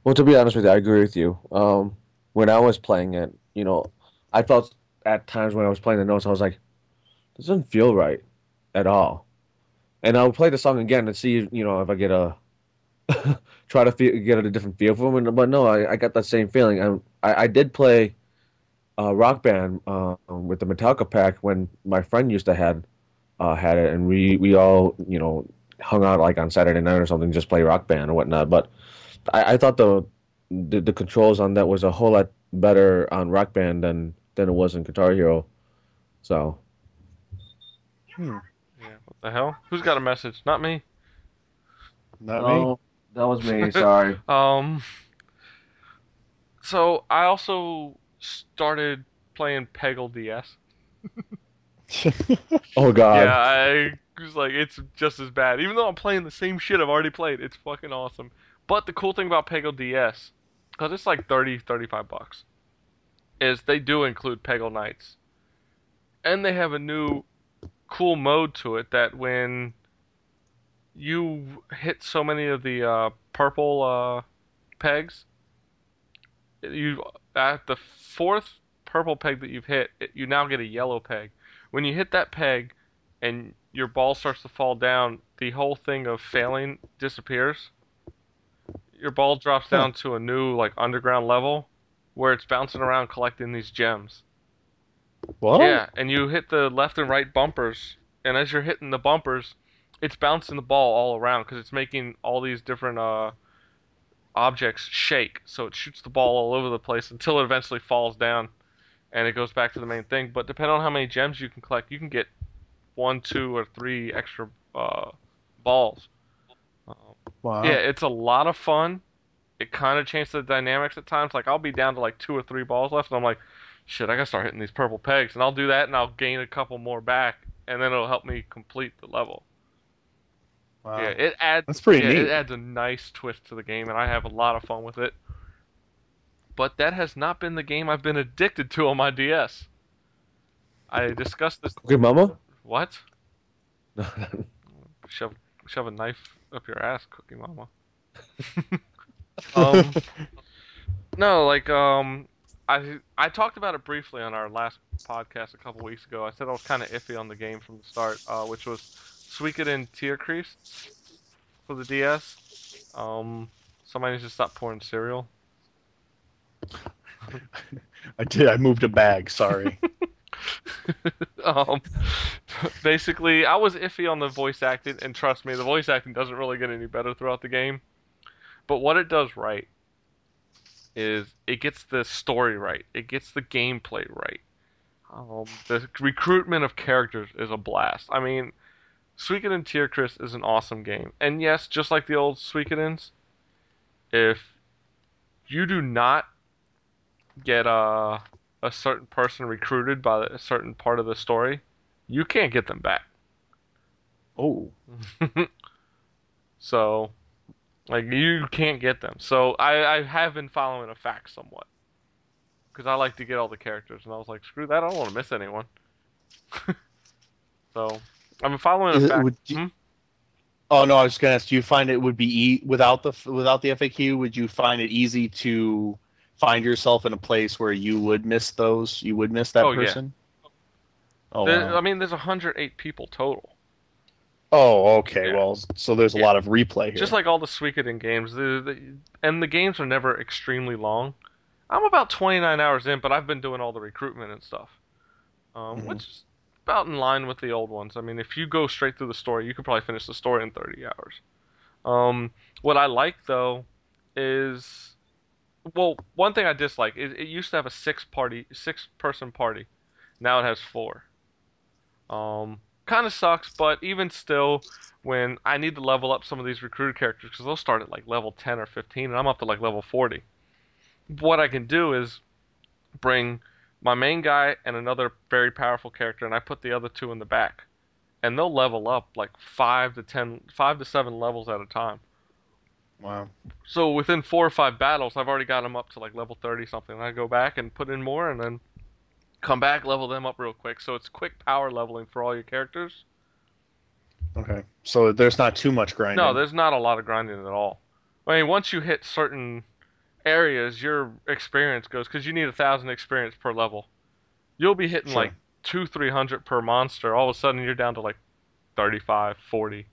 Well, to be honest with you, I agree with you. Um, when I was playing it, you know, I felt at times when I was playing the notes, I was like, this doesn't feel right at all. And I would play the song again and see, you know, if I get a <laughs> try to feel, get a different feel for it. But no, I, I got that same feeling. I I, I did play uh, Rock Band uh, with the Metallica pack when my friend used to had uh, had it, and we we all you know hung out like on Saturday night or something, just play Rock Band or whatnot. But I, I thought the, the the controls on that was a whole lot better on Rock Band than than it was in Guitar Hero. So hmm, Yeah, what the hell? Who's got a message? Not me. not me. that was me. <laughs> Sorry. Um. So I also started playing Peggle DS. <laughs> <laughs> Oh God. Yeah, I was like, it's just as bad. Even though I'm playing the same shit I've already played, it's fucking awesome. But the cool thing about Peggle DS, because it's like 30, 35 bucks, is they do include Peggle Nights. And they have a new cool mode to it that when you hit so many of the uh, purple uh, pegs, you at the fourth purple peg that you've hit, it, you now get a yellow peg. When you hit that peg and your ball starts to fall down, the whole thing of failing disappears. Your ball drops Huh. down to a new like underground level where it's bouncing around collecting these gems. What? Yeah, and you hit the left and right bumpers, and as you're hitting the bumpers, it's bouncing the ball all around because it's making all these different uh, objects shake. So it shoots the ball all over the place until it eventually falls down, and it goes back to the main thing. But depending on how many gems you can collect, you can get one, two, or three extra uh, balls. Um, Wow. yeah, it's a lot of fun. It kind of changes the dynamics at times. Like I'll be down to like two or three balls left, and I'm like, shit, I gotta start hitting these purple pegs, and I'll do that, and I'll gain a couple more back, and then it'll help me complete the level. Wow. Yeah, it adds. That's pretty yeah, neat. It adds a nice twist to the game, and I have a lot of fun with it. But that has not been the game I've been addicted to on my DS. I discussed this. Okay, Mama. What? <laughs> Shove, shove a knife up your ass, Cookie Mama. <laughs> um, no, like um, I I talked about it briefly on our last podcast a couple weeks ago. I said I was kind of iffy on the game from the start, uh, which was Suikoden Tierkreis for the DS. Um, somebody needs to stop pouring cereal. I did. I moved a bag. Sorry. <laughs> um, basically, I was iffy on the voice acting, and trust me, the voice acting doesn't really get any better throughout the game. But what it does right is it gets the story right, it gets the gameplay right. Um, the recruitment of characters is a blast. I mean, Suikoden Tierkreis is an awesome game. And yes, just like the old Suikodens, if you do not get a a certain person recruited by a certain part of the story, you can't get them back. Oh, <laughs> so, like you can't get them. So I, I have been following a FAQ somewhat because I like to get all the characters, and I was like, screw that, I don't want to miss anyone. <laughs> so I've been following Is a it- fact. would you- Hmm? oh no! I was just gonna ask. Do you find it would be e- without the without the FAQ? Would you find it easy to find yourself in a place where you would miss those? You would miss that Oh, yeah. person. Oh, There- wow. I mean, there's 108 people total. oh, okay. Yeah. Well, so there's a Yeah. lot of replay here. Just like all the Suikoden games, the, the, and the games are never extremely long. I'm about 29 hours in, but I've been doing all the recruitment and stuff, um, Mhm. which is about in line with the old ones. I mean, if you go straight through the story, you could probably finish the story in 30 hours. Um, what I like though is, well, one thing I dislike is it used to have a six party, six person party. Now it has four. Um, kind of sucks, but even still, when I need to level up some of these recruited characters because they'll start at like level 10 or 15 and I'm up to like level 40. What I can do is bring my main guy and another very powerful character and I put the other two in the back. And they'll level up like 5 to ten, five to 7 levels at a time. Wow. So within 4 or 5 battles, I've already got them up to like level 30 something. And I go back and put in more and then come back level them up real quick. So it's quick power leveling for all your characters. Okay. So there's not too much grinding. No, there's not a lot of grinding at all. I mean, once you hit certain areas, your experience goes because you need a thousand experience per level. You'll be hitting Sure. like two, three hundred per monster. All of a sudden, you're down to like 35, 40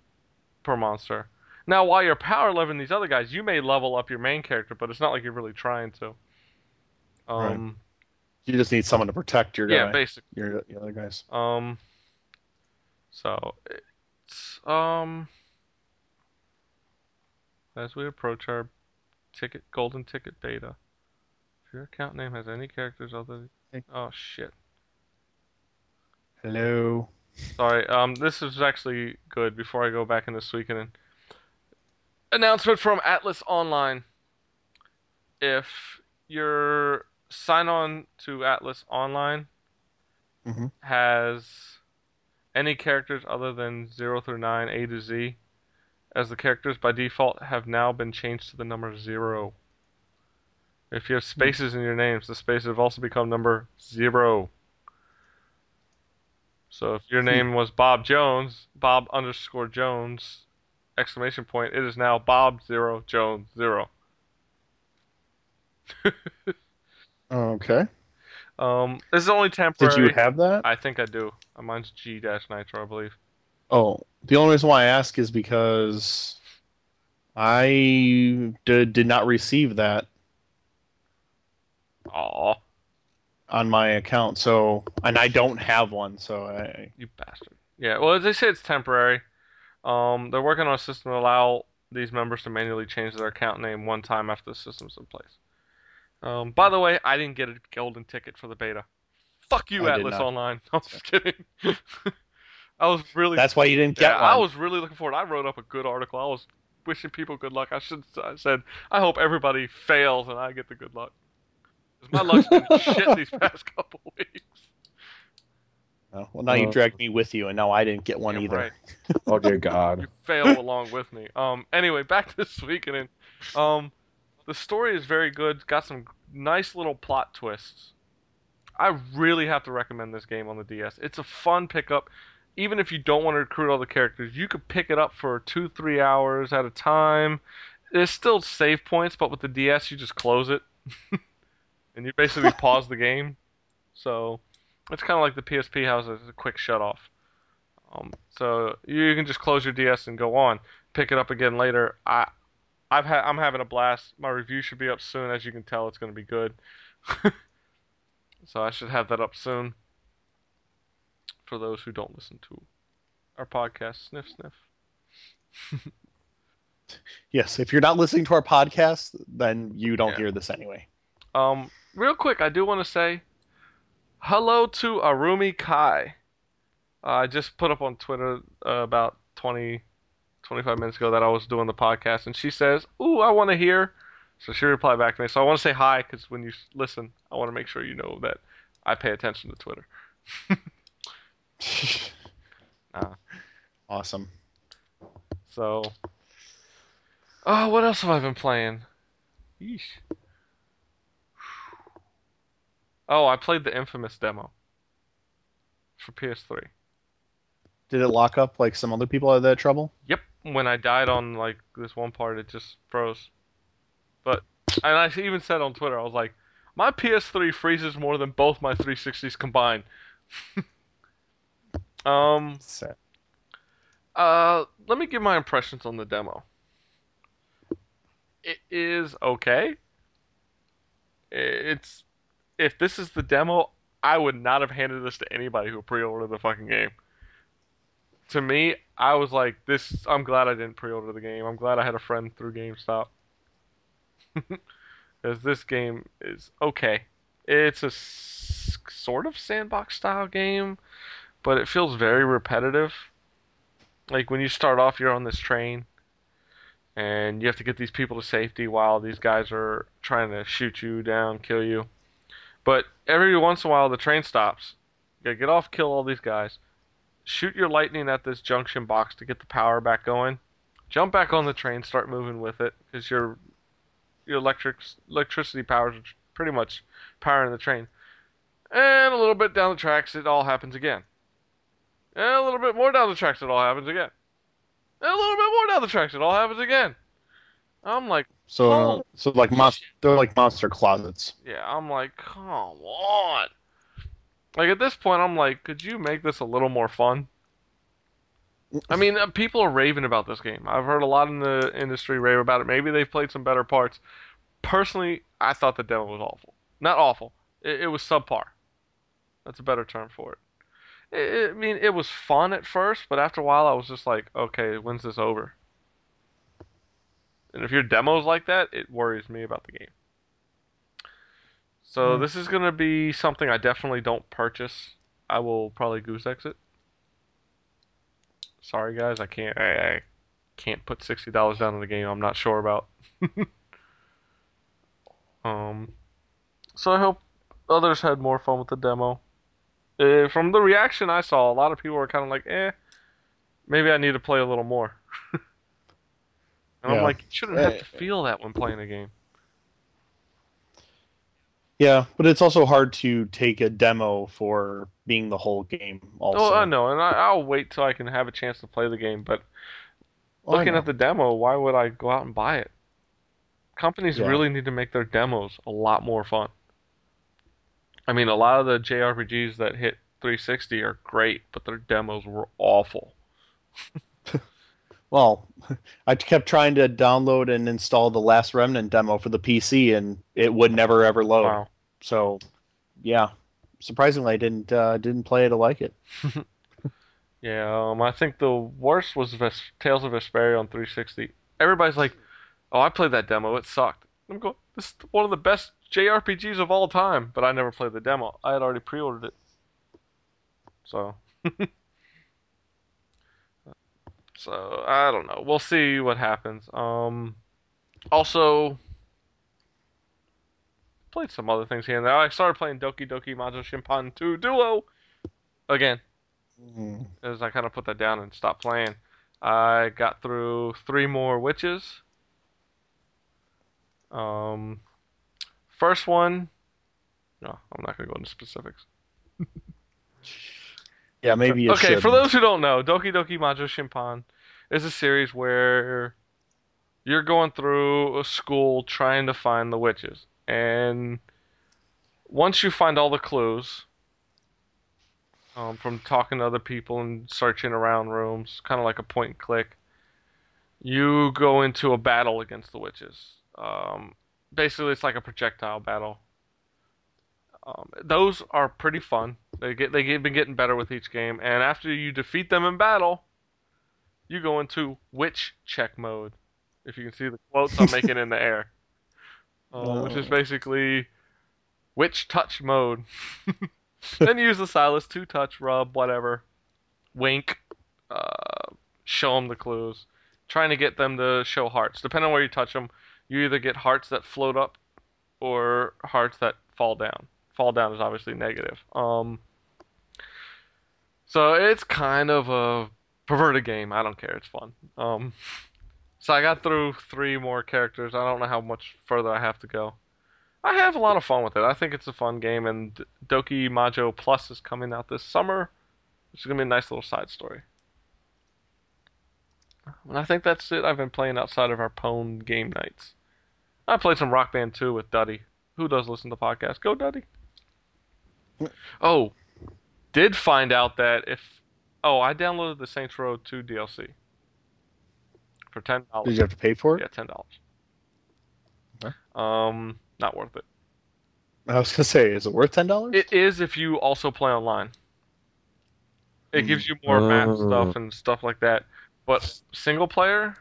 per monster. Now, while you're power leveling these other guys, you may level up your main character, but it's not like you're really trying to. Um, you just need someone to protect your yeah, guy, basically. your, your other guys. Um, so it's um as we approach our ticket golden ticket beta. If your account name has any characters other Hey. oh shit. Hello. Sorry. Um, this is actually good. Before I go back into Suikoden, announcement from Atlas Online. If your sign on to Atlas Online Mhm. has any characters other than zero through nine, A to Z, as the characters by default have now been changed to the number zero. If you have spaces in your names, the spaces have also become number zero. So if your name was Bob Jones, Bob underscore Jones, exclamation point, it is now Bob zero Jones zero. <laughs> Okay. Um, this is only temporary. Did you have that? I think I do. Mine's G dash Nitro, I believe. Oh, the only reason why I ask is because I did, did not receive that Aw, on my account. So, and I don't have one. So, I you bastard. Yeah, well, as they say, it's temporary. Um, they're working on a system to allow these members to manually change their account name one time after the system's in place. Um, by the way, I didn't get a golden ticket for the beta. Fuck you, I Atlas. Online. <laughs> I'm just kidding. <laughs> I was really that's why you didn't get yeah, one. I was really looking forward. I wrote up a good article. I was wishing people good luck. I should I said I hope everybody fails and I get the good luck. my luck's been <laughs> shit these past couple weeks. Oh, well, now you Uh, dragged me with you, and now I didn't get one Yeah, either. right. Oh dear <laughs> God. You fail along with me. Um. Anyway, back to Suikoden. Um, the story is very good. It's got some nice little plot twists. I really have to recommend this game on the DS. It's a fun pickup. Even if you don't want to recruit all the characters, you could pick it up for two, three hours at a time. There's still save points, but with the DS, you just close it, <laughs> and you basically pause the game. So it's kind of like the PSP has a, a quick shut off. Um, so you can just close your DS and go on, pick it up again later. I, I've had, I'm having a blast. My review should be up soon. As you can tell, it's going to be good. <laughs> so I should have that up soon. For those who don't listen to our podcast, sniff sniff. <laughs> Yes, if you're not listening to our podcast, then you don't Yeah. hear this anyway. Um, real quick, I do want to say hello to Arumi Kai. Uh, I just put up on Twitter uh, about 20, 25 minutes ago that I was doing the podcast, and she says, "Ooh, I want to hear." So she replied back to me. So I want to say hi because when you listen, I want to make sure you know that I pay attention to Twitter. <laughs> Uh. Awesome. So, oh, what else have I been playing? Yeesh. Oh, I played the Infamous demo for PS3. Did it lock up like some other people had that trouble? Yep, when I died on like this one part, it just froze. But and I even said on Twitter, I was like, my PS3 freezes more than both my 360s combined. <laughs> um, Sad. uh, let me give my impressions on the demo. It is okay. It's if this is the demo, I would not have handed this to anybody who pre-ordered the fucking game. To me, I was like, "This." I'm glad I didn't pre-order the game. I'm glad I had a friend through GameStop, <laughs> because this game is okay. It's a s- sort of sandbox style game, but it feels very repetitive. Like when you start off, you're on this train, and you have to get these people to safety while these guys are trying to shoot you down, kill you. But every once in a while, the train stops. You gotta get off, kill all these guys, shoot your lightning at this junction box to get the power back going, jump back on the train, start moving with it, because your your electric electricity powers are pretty much powering the train. And a little bit down the tracks, it all happens again. And a little bit more down the tracks, it all happens again. And a little bit more down the tracks, it all happens again. I'm like, So, Oh. so like monster, they're like monster closets. yeah, I'm like, come on. Like at this point, I'm like, could you make this a little more fun? I mean, uh, people are raving about this game. I've heard a lot in the industry rave about it. Maybe they've played some better parts. Personally, I thought the demo was awful. Not awful. It, it was subpar. That's a better term for it. It- I mean, it was fun at first, but after a while, I was just like, okay, when's this over? And if your demo's like that, it worries me about the game. So Hmm. this is gonna be something I definitely don't purchase. I will probably Goozex it. Sorry guys, I can't. I, I can't put sixty dollars down on the game. I'm not sure about. <laughs> um, so I hope others had more fun with the demo. Uh, from the reaction I saw, a lot of people were kind of like, "Eh, maybe I need to play a little more." <laughs> and I'm like, you shouldn't have to feel that when playing a game. Yeah, but it's also hard to take a demo for being the whole game. Also, Oh, I know, and I, I'll wait till I can have a chance to play the game. But Well, looking at the demo, why would I go out and buy it? Companies Yeah. really need to make their demos a lot more fun. I mean, a lot of the JRPGs that hit 360 are great, but their demos were awful. <laughs> Well, <laughs> I kept trying to download and install the Last Remnant demo for the PC, and it would never ever load. Wow. So, yeah, surprisingly, I didn't uh, didn't play it to like it. <laughs> Yeah, um, I think the worst was Ves- Tales of Vesperia on 360. Everybody's like, "Oh, I played that demo. It sucked." I'm going, "This is one of the best JRPGs of all time," but I never played the demo. I had already pre-ordered it. So, <laughs> so I don't know. We'll see what happens. Um, also played some other things here and there. I started playing Doki Doki Majo Shimpan 2 Duo again as I kind of put that down and stopped playing. I got through three more witches. Um, first one, no, I'm not gonna go into specifics. Yeah, maybe you okay, should. for those who don't know, Doki Doki Majo Shimpan is a series where you're going through a school trying to find the witches, and once you find all the clues um, from talking to other people and searching around rooms, kind of like a point and click, you go into a battle against the witches. Um, basically, it's like a projectile battle. Um, those are pretty fun. They get they get been getting better with each game, and after you defeat them in battle, you go into witch check mode. If you can see the quotes I'm <laughs> making in the air, uh, which is Oh. basically witch touch mode. <laughs> then you use the stylus to touch, rub, whatever, wink, uh, show them the clues, trying to get them to show hearts. Depending on where you touch them, you either get hearts that float up or hearts that fall down. Fall down is obviously negative. Um, so it's kind of a perverted game. I don't care. It's fun. Um, so I got through three more characters. I don't know how much further I have to go. I have a lot of fun with it. I think it's a fun game, and Doki Majo Plus is coming out this summer, which is gonna be a nice little side story. And I think that's it. I've been playing outside of our Pwn game nights. I played some Rock Band 2 with Duddy. Who does listen to podcasts? Go Duddy. Oh, did find out that if oh, I downloaded the Saints Row 2 DLC for ten dollars. Did you have to pay for it? Yeah, ten dollars. Okay. Um, not worth it. I was gonna say, is it worth ten dollars? It is if you also play online. It gives you more map Oh. stuff and stuff like that. But single player,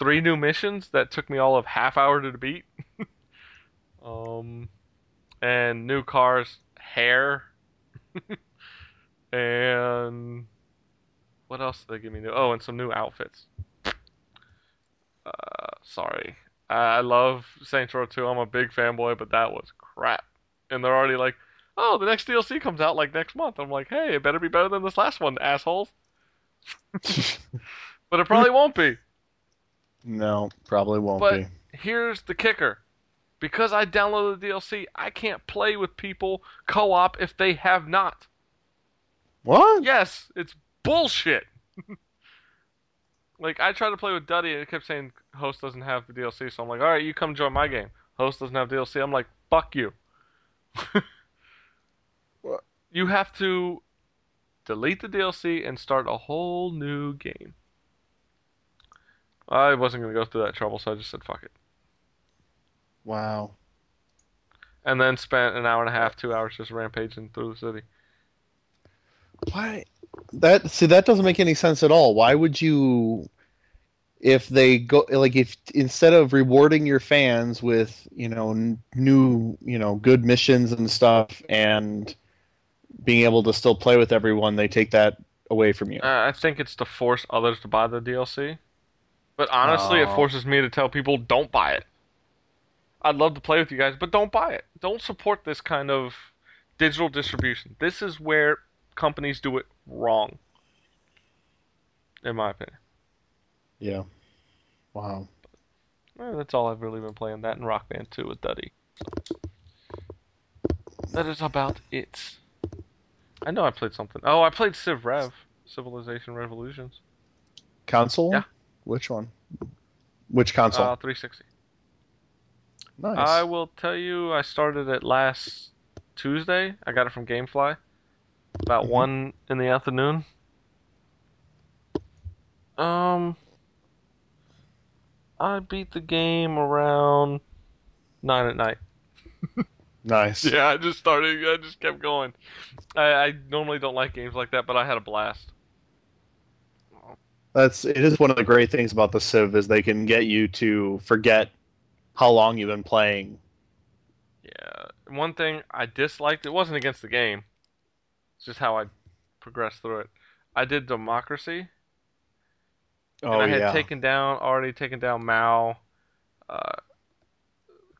three new missions that took me all of half hour to beat. <laughs> um, and new cars, hair, <laughs> and what else did they give me new? Oh, and some new outfits. Uh, sorry, I love Saints Row 2. I'm a big fanboy, but that was crap. And they're already like, oh, the next DLC comes out like next month. I'm like, hey, it better be better than this last one, assholes. <laughs> but it probably won't be. no, probably won't But be. here's the kicker. Because I downloaded the DLC, I can't play with people co-op if they have not. What? Yes, it's bullshit. <laughs> like I tried to play with Duddy and it kept saying host doesn't have the DLC, so I'm like, all right, you come join my game. Host doesn't have DLC. I'm like, fuck you. <laughs> What? You have to delete the DLC and start a whole new game. I wasn't gonna go through that trouble, so I just said fuck it. Wow. And then spent an hour and a half, two hours just rampaging through the city. Why? That see that doesn't make any sense at all. Why would you if they go like if instead of rewarding your fans with, you know, n- new, you know, good missions and stuff and being able to still play with everyone, they take that away from you. Uh, I think it's to force others to buy the DLC. But honestly, it forces me to tell people don't buy it. I'd love to play with you guys, but don't buy it. Don't support this kind of digital distribution. This is where companies do it wrong. In my opinion. Yeah. Wow. Eh, that's all I've really been playing. That and Rock Band 2 with Duddy. That is about it. I know I played something. Oh, I played Civ Rev. Civilization Revolutions. Console? Yeah. Which one? Which console? Uh, 360. Nice. I will tell you, I started it last Tuesday. I got it from GameFly. About Mhm. one in the afternoon. Um, I beat the game around nine at night. <laughs> nice. Yeah, I just started. I just kept going. I, I normally don't like games like that, but I had a blast. That's it is one of the great things about the Civ is they can get you to forget how long you've been playing. Yeah. One thing I disliked, it wasn't against the game. It's just how I progressed through it. I did Democracy. Oh and I had yeah. taken down already taken down Mao, uh,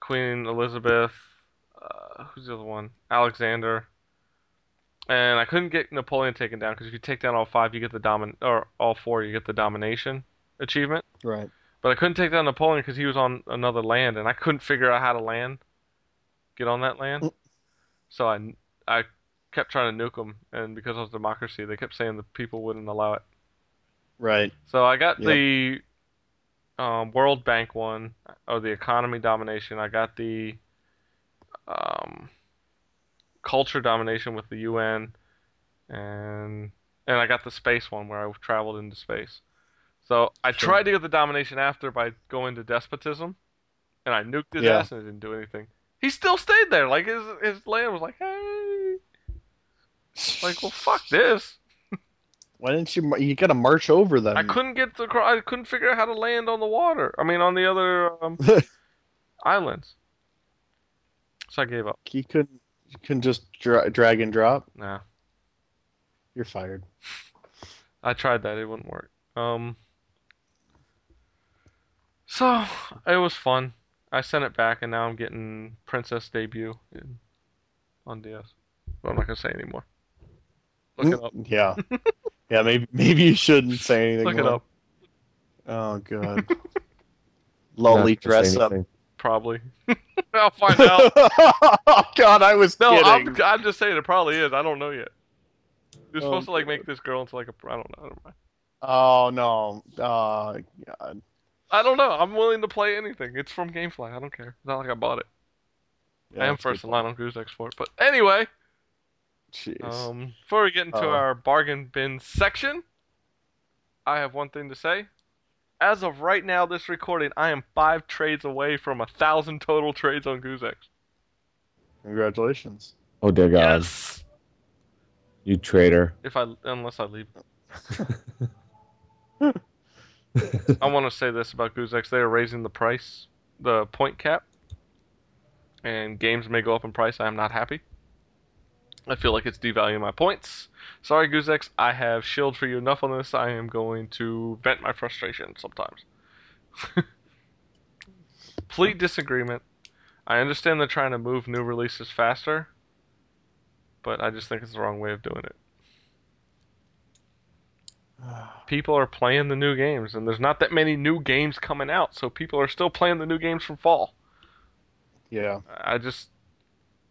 Queen Elizabeth, uh, who's the other one? Alexander. And I couldn't get Napoleon taken down because if you take down all five, you get the domin or all four, you get the domination achievement. right. But I couldn't take down Napoleon because he was on another land, and I couldn't figure out how to land, get on that land. Mm. So I I kept trying to nuke him, and because it was democracy, they kept saying the people wouldn't allow it. Right. So I got Yep. the um, World Bank one, or the economy domination. I got the um, culture domination with the UN, and and I got the space one where I traveled into space. So I Sure. tried to get the domination after by going to despotism, and I nuked his Yeah. ass and it didn't do anything. He still stayed there. Like his his land was like, hey, like well, fuck this. Why didn't you? You got to march over them. I couldn't get the. I couldn't figure out how to land on the water. I mean, on the other um, <laughs> islands. So I gave up. You couldn't. You couldn't just dra- drag and drop. Nah, You're fired. I tried that. It wouldn't work. Um. So it was fun. I sent it back, and now I'm getting Princess Debut in, on DS. But I'm not gonna say anymore. Look it up. Yeah. yeah, maybe maybe you shouldn't say anything. Look it up. Oh god. <laughs> Not Lolly dress up. Probably. <laughs> <laughs> I'll find out. oh god, I was No, kidding. I'm, I'm just saying it probably is. I don't know yet. You're Oh, supposed to like make this girl into like a. I don't know. Never mind. Oh no. Uh, oh god. I don't know. I'm willing to play anything. It's from GameFly. I don't care. It's not like I bought it. Yeah, I am first in line on Goose Export. But anyway, Jeez. um, before we get into Uh-oh. our bargain bin section, I have one thing to say. As of right now, this recording, I am five trades away from a thousand total trades on Goozex. Congratulations. Oh dear God, Yes. you traitor! If I unless I leave. <laughs> <laughs> I want to say this about Goozex. They are raising the price, the point cap, and games may go up in price. I am not happy. I feel like it's devaluing my points. Sorry, Goozex. I have shield for you enough on this. I am going to vent my frustration sometimes. <laughs> Complete disagreement. I understand they're trying to move new releases faster, but I just think it's the wrong way of doing it people are playing the new games, and there's not that many new games coming out, so people are still playing the new games from fall. Yeah. I just,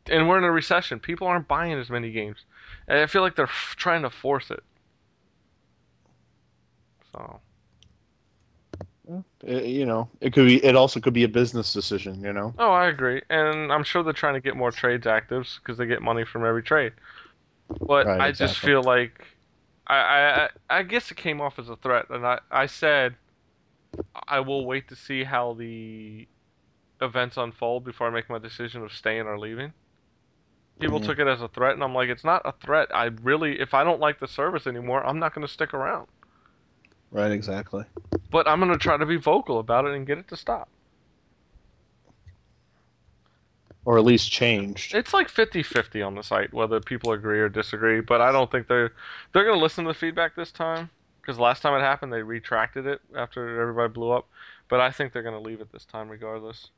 and we're in a recession. People aren't buying as many games, and I feel like they're f- trying to force it. So It- you know, it could be. It also could be a business decision. You know. Oh, I agree, and I'm sure they're trying to get more trades actives because they get money from every trade. But Right, I just feel like, I, I I- guess it came off as a threat, and I I said, I will wait to see how the events unfold before I make my decision of staying or leaving. People Mhm. took it as a threat, and I'm like, it's not a threat. I really, if I don't like the service anymore, I'm not going to stick around. Right. Exactly. But I'm going to try to be vocal about it and get it to stop. Or at least changed. It's like 50-50 on the site whether people agree or disagree, but I don't think they're they're going to listen to the feedback this time because last time it happened they retracted it after everybody blew up, but I think they're going to leave it this time regardless.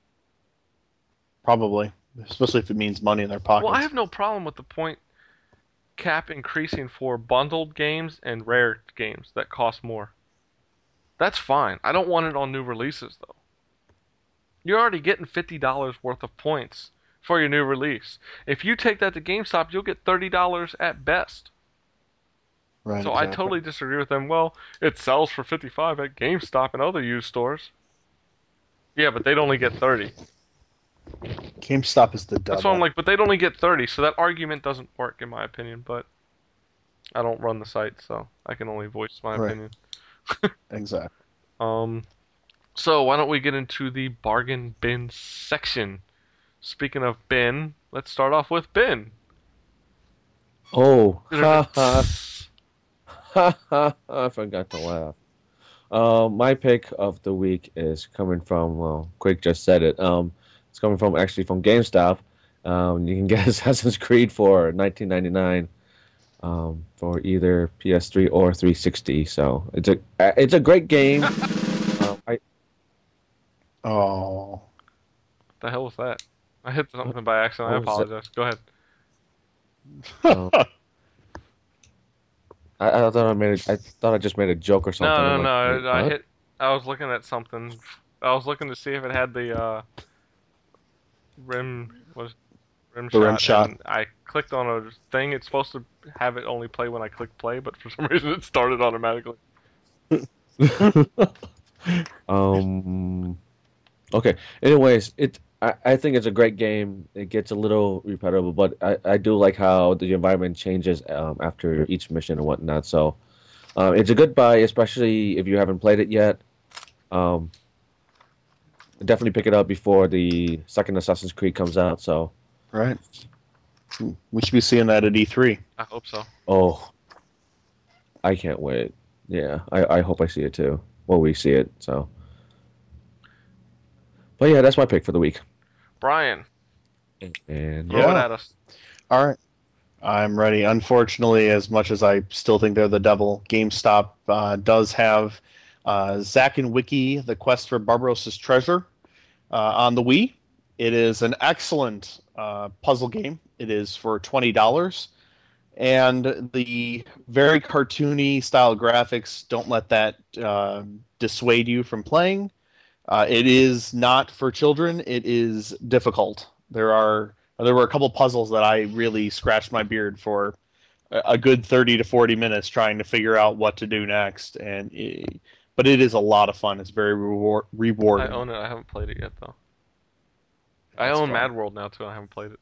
Probably, especially if it means money in their pockets. Well, I have no problem with the point cap increasing for bundled games and rare games that cost more. That's fine. I don't want it on new releases though. You're already getting $50 worth of points for your new release. If you take that to GameStop, you'll get $30 at best. right. So I totally disagree with them. Well, it sells for 55 at GameStop and other used stores. Yeah, but they'd only get 30. GameStop is the devil. That's why I'm like, but they'd only get 30, so that argument doesn't work in my opinion, but I don't run the site, so I can only voice my Right. opinion. <laughs> exactly. Um so why don't we get into the bargain bin section? Speaking of Ben, let's start off with Ben. Oh, ha ha ha <laughs> ha! I forgot to laugh. Uh, my pick of the week is coming from. Well, Quick just said it. Um, it's coming from actually from GameStop. Um, you can <laughs> get Assassin's Creed for 19.99 um, for either PS3 or 360. So it's a it's a great game. <laughs> um, I Oh. the hell was that? I hit something by accident. I What was apologize. Go ahead. <laughs> <laughs> I, I thought I made a, I thought I just made a joke or something. No, no, I'm no. like, I what? hit. I was looking at something. I was looking to see if it had the uh, rim was rim The shot. rim shot. and I clicked on a thing. It's supposed to have it only play when I click play, but for <laughs> some reason it started automatically. um. Okay. Anyways, it. I, I think it's a great game. It gets a little repetitive, but I, I do like how the environment changes um, after each mission and whatnot. So, uh, it's a good buy, especially if you haven't played it yet. Um, definitely pick it up before the second Assassin's Creed comes out. So, Right. We should be seeing that at E E3. I hope so. oh, I can't wait. Yeah, I, I hope I see it too. Well, we see it. So, but yeah, that's my pick for the week. Brian, And throw Yeah. it at us. All right. I'm ready. Unfortunately, as much as I still think they're the devil, GameStop uh, does have uh, Zack and Wiki: The Quest for Barbarossa's Treasure uh, on the Wii. It is an excellent uh, puzzle game. It is for twenty dollars, and the very cartoony style graphics don't let that uh, dissuade you from playing. Uh, it is not for children. It is difficult. There are there were a couple puzzles that I really scratched my beard for a good 30 to 40 minutes trying to figure out what to do next and it, but it is a lot of fun it's very reward, I rewarding own it. I haven't played it yet though. I own fun. Mad World now too. I haven't played it.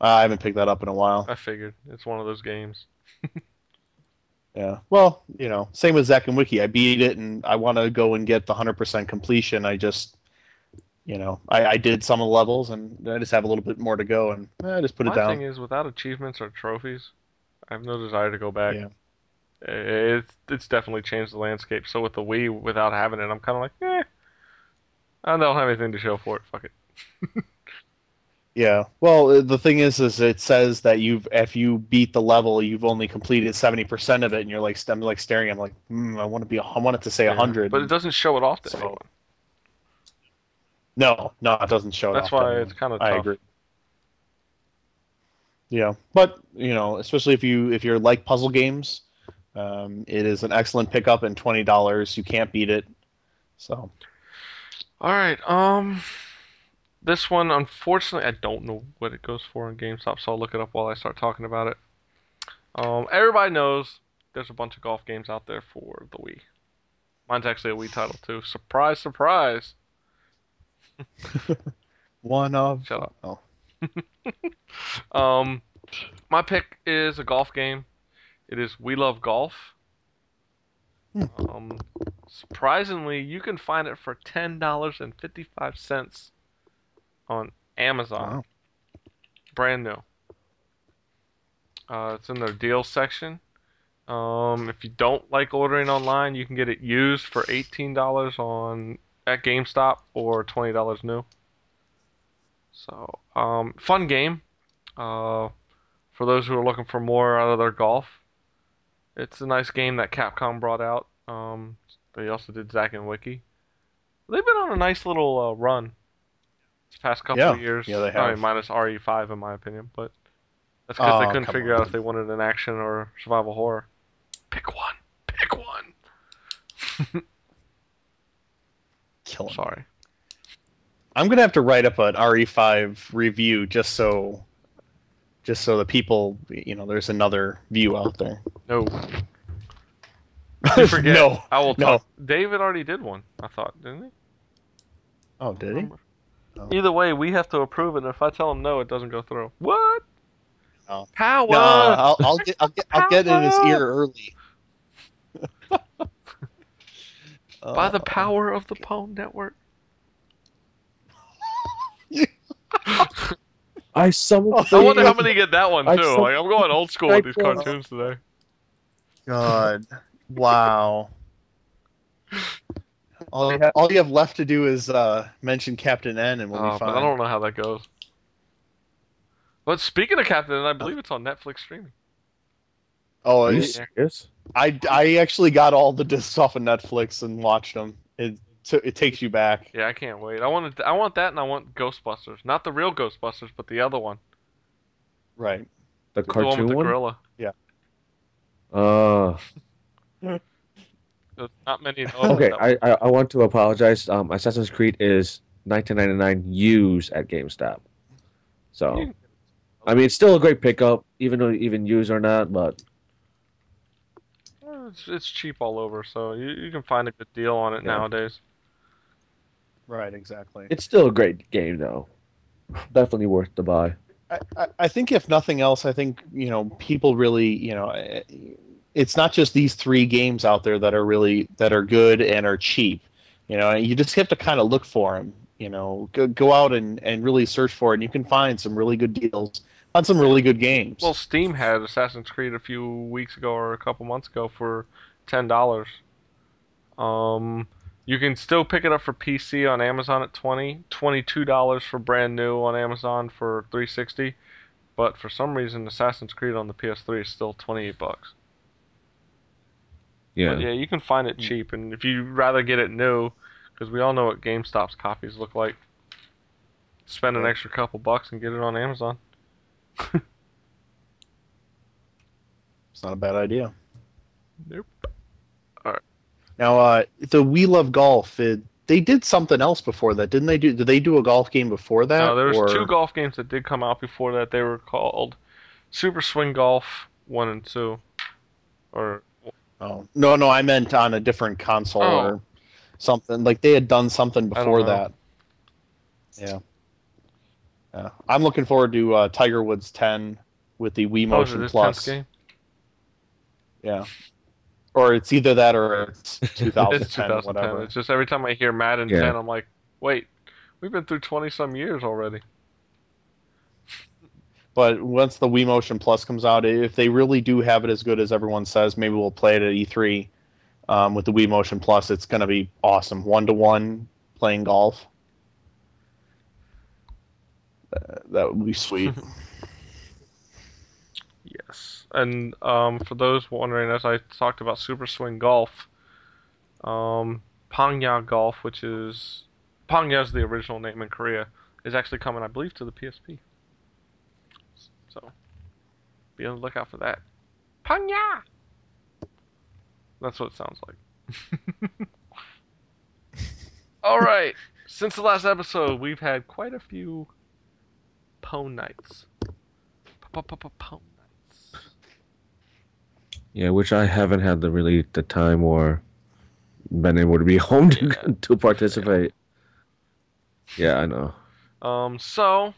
i haven't picked that up in a while I figured it's one of those games. <laughs> yeah well you know same with Zack and Wiki I beat it and I want to go and get the 100% completion I just you know I, I did some of the levels and I just have a little bit more to go and eh, I just put My it down thing is, without achievements or trophies, I have no desire to go back. Yeah. It's it's definitely changed the landscape. So with the Wii, without having it, I'm kind of like, eh. I don't have anything to show for it. Fuck it. <laughs> Yeah. Well, uh, the thing is, is it says that you've if you beat the level, you've only completed seventy percent of it, and you're like, I'm like staring. I'm like, mm, I want to be. I want it to say Yeah. hundred. But it doesn't show it off to So, anyone. No, no, it doesn't show. it That's why it's kind of I tough. agree. Yeah, but you know, especially if you if you're like puzzle games, um, it is an excellent pickup and twenty dollars. You can't beat it. So All right. Um, this one, unfortunately, I don't know what it goes for on GameStop, so I'll look it up while I start talking about it. Um, everybody knows there's a bunch of golf games out there for the Wii. Mine's actually a Wii title too. Surprise, surprise. <laughs> one of Shut up. Oh, <laughs> Um, my pick is a golf game. It is We Love Golf. Hmm. Um, surprisingly, you can find it for ten dollars and fifty-five cents on Amazon. Wow. Brand new. Uh, it's in their deal section. Um, if you don't like ordering online, you can get it used for eighteen dollars on at GameStop or twenty dollars new. So, um, fun game. Uh, for those who are looking for more out of their golf, it's a nice game that Capcom brought out. Um, they also did Zack and Wiki. They've been on a nice little uh, run past couple Yeah. of years. Yeah, they I mean, have. minus RE5 in my opinion, but that's because they Oh, couldn't come figure out if they wanted an action or survival horror. Pick one. Pick one. <laughs> killing. Sorry. I'm gonna have to write up an RE5 review just so, just so the people, you know, there's another view out there. No. <laughs> You forget. no. I will No. David already did one. I thought, didn't he? Oh, did he? Remember. Oh. Either way, we have to approve it. And if I tell him no, it doesn't go through. What? No. Power. No, I'll, I'll get, I'll get, I'll get in his ear early. <laughs> By the power of the Pwn Network. <laughs> I summoned. I wonder how many get that one too. saw- Like I'm going old school with these cartoons today. God, wow. <laughs> All you, have, all you have left to do is uh, mention Captain N, and we'll Oh, be fine. I don't know how that goes. But speaking of Captain, N, I believe it's on Netflix streaming. Oh, Are you serious? I, I actually got all the discs off of Netflix and watched them. It t- it takes you back. Yeah, I can't wait. I want I want that, and I want Ghostbusters, not the real Ghostbusters, but the other one, Right. The the one with cartoon the one? gorilla. Yeah. Uh, <laughs> There's not many. okay, I, I I want to apologize. Um, Assassin's Creed is 19.99 used at GameStop. So. I mean, it's still a great pickup, even though even used or not. But It's, it's cheap all over, so you, you can find a good deal on it Yeah. nowadays. Right. Exactly. it's still a great game, though. Definitely worth the buy. I, I- I think if nothing else, I think you know people really you know eh, it's not just these three games out there that are really that are good and are cheap. You know, you just have to kind of look for them. You know, go, go out and, and really search for it, and you can find some really good deals on some really good games. Well, Steam had Assassin's Creed a few weeks ago or a couple months ago for ten dollars. Um, you can still pick it up for PC on Amazon at twenty, twenty-two dollars for brand new on Amazon for three sixty. But for some reason, Assassin's Creed on the PS3 is still 28 bucks. Yeah. But yeah, you can find it cheap, and if you'd rather get it new, because we all know what GameStop's copies look like, spend an extra couple bucks and get it on Amazon. <laughs> It's not a bad idea. Nope. All right. Now, uh, the We Love Golf, it, they did something else before that, didn't they? Do did they do a golf game before that? No, there was or- two golf games that did come out before that. They were called Super Swing Golf One and Two, or Oh no, no, I meant on a different console Oh. or something. Like they had done something before that. Yeah. Yeah, I'm looking forward to uh, Tiger Woods 10 with the Wii oh, is it Motion this Plus. 10th game? Yeah. Or it's either that or it's 2010, <laughs> It's 2010. whatever. It's just every time I hear Madden Yeah. 10, I'm like, wait, we've been through 20 some years already. But once the Wii Motion Plus comes out, if they really do have it as good as everyone says, maybe we'll play it at E3 um, with the Wii Motion Plus. It's going to be awesome. One to one playing golf. Uh, that would be sweet. <laughs> Yes. And um, for those wondering, as I talked about Super Swing Golf, um, Pangya Golf, which is Pangya is the original name in Korea, is actually coming, I believe, to the PSP. Be on the lookout for that. Pangya. That's what it sounds like. <laughs> All right. Since the last episode, we've had quite a few Pwn nights. Pwn nights. Yeah, which I haven't had the really the time or been able to be <laughs> home to, Yeah. to participate. Yeah, I know. Um, so,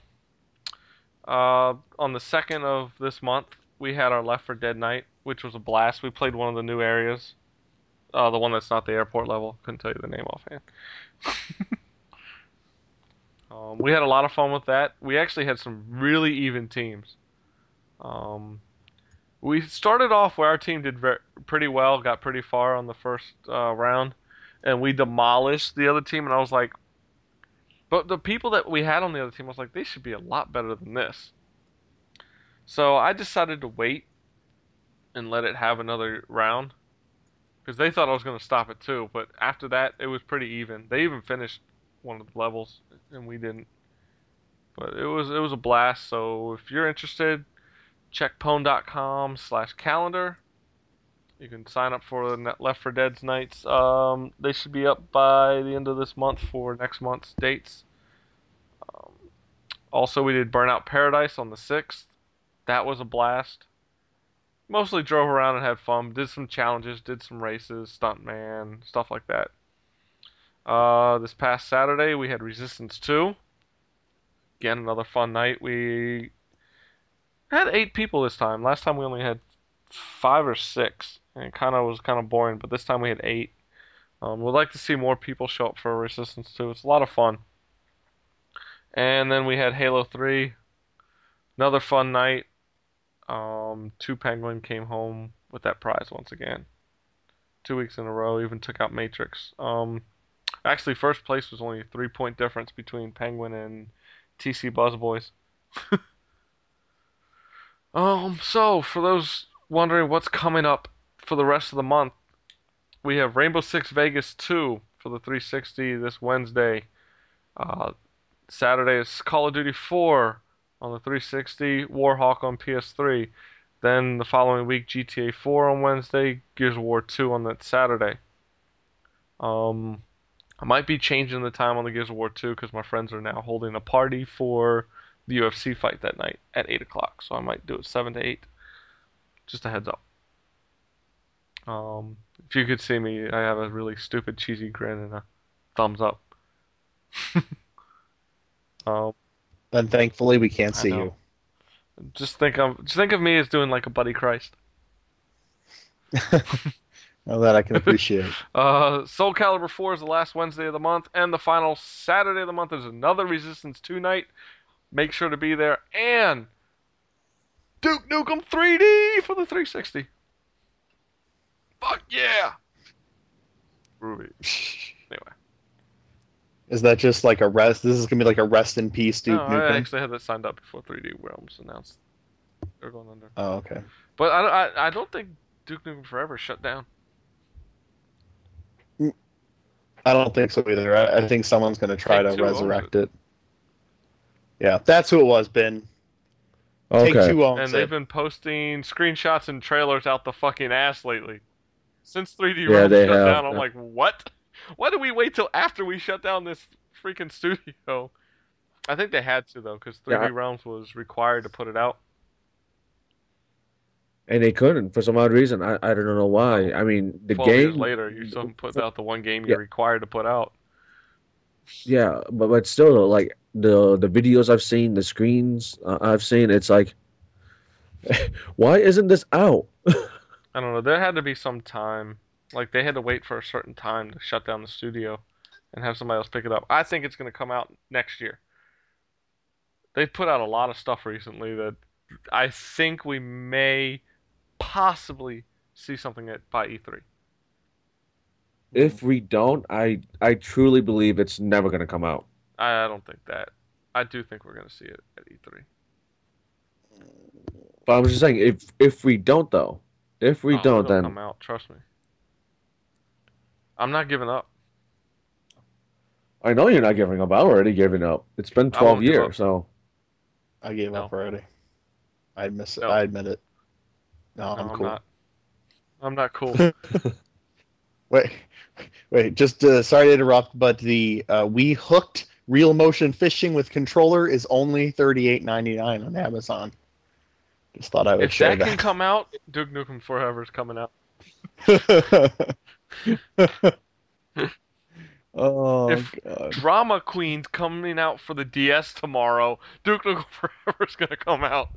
uh, on the second of this month, we had our Left 4 Dead night, which was a blast. We played one of the new areas, uh, the one that's not the airport level. Couldn't tell you the name offhand. <laughs> um, we had a lot of fun with that. We actually had some really even teams. Um, we started off where our team did ver- pretty well, got pretty far on the first uh, round, and we demolished the other team. And I was like, but the people that we had on the other team, I was like, they should be a lot better than this. So I decided to wait and let it have another round because they thought I was going to stop it too. But after that, it was pretty even. They even finished one of the levels, and we didn't. But it was it was a blast. So if you're interested, check pwn.com slash calendar. You can sign up for the Left 4 Dead's nights. Um, they should be up by the end of this month for next month's dates. Um, also, we did Burnout Paradise on the 6th. That was a blast. Mostly drove around and had fun. Did some challenges, did some races, stuntman, stuff like that. Uh, this past Saturday, we had Resistance 2. Again, another fun night. We had eight people this time. Last time we only had five or six, and it kind of was kind of boring. But this time we had eight. Um, we'd like to see more people show up for Resistance 2. It's a lot of fun. And then we had Halo 3. Another fun night. Um, two Penguin came home with that prize once again. Two weeks in a row. Even took out Matrix. Um, actually, first place was only a three point difference between Penguin and TC Buzzboys. <laughs> um, so for those wondering what's coming up for the rest of the month, we have Rainbow Six Vegas 2 for the 360 this Wednesday. Uh, Saturday is Call of Duty 4 on the 360, Warhawk on PS3. Then the following week, GTA 4 on Wednesday, Gears of War 2 on that Saturday. Um, I might be changing the time on the Gears of War 2 because my friends are now holding a party for the UFC fight that night at 8 o'clock. So I might do it 7 to 8. Just a heads up. Um, if you could see me, I have a really stupid, cheesy grin and a thumbs up. <laughs> um, then thankfully we can't I see know. you. just think of just think of me as doing like a Buddy Christ. <laughs> <laughs> Well, that I can appreciate. Uh, Soul Calibur 4 is the last Wednesday of the month, and the final Saturday of the month is another Resistance 2 night. Make sure to be there. And Duke Nukem 3D for the 360. Fuck yeah! Ruby. <laughs> Anyway. Is that just like a rest? This is gonna be like a rest in peace, Duke no, I Nukem. actually had that signed up before 3D Realms announced They're going under. Oh, okay. But I, I, I don't think Duke Nukem Forever shut down. I don't think so either. I, I think someone's going to try to Take-Two owns resurrect it. Yeah, that's who it was, Ben. Okay. Take two owns And they've been posting screenshots and trailers out the fucking ass lately. Since 3D Yeah, Realms shut have. down, I'm like, what? Why did we wait till after we shut down this freaking studio? I think they had to though, because 3D Yeah, Realms was required to put it out. And they couldn't for some odd reason. I, I don't know why. I mean, the Twelve years game. later, you still put out the one game you're required to put out. Yeah, but but still, though, like the the videos I've seen, the screens uh, I've seen, it's like, <laughs> why isn't this out? <laughs> I don't know. There had to be some time, like they had to wait for a certain time to shut down the studio and have somebody else pick it up. I think it's going to come out next year. They put out a lot of stuff recently that I think we may possibly see something at by E E3. If we don't, I I truly believe it's never gonna come out. I, I don't think that. I do think we're going to see it at E E3. But I'm just saying, if if we don't though, if we Oh, don't, it'll then come out. Trust me. I'm not giving up. I know you're not giving up. I'm already giving up. It's been 12 years, so I gave No. up already. I admit it. No. I admit it. No, No, I'm I'm cool. not. I'm not cool. <laughs> Wait, wait. Just uh, sorry to interrupt, but the uh, we hooked real motion fishing with controller is only thirty eight ninety nine on Amazon. Just thought I would if share that can come out, Duke Nukem Forever is coming out. <laughs> oh If- god. Drama Queen's coming out for the DS tomorrow. Duke Nukem <laughs> Forever is gonna come out.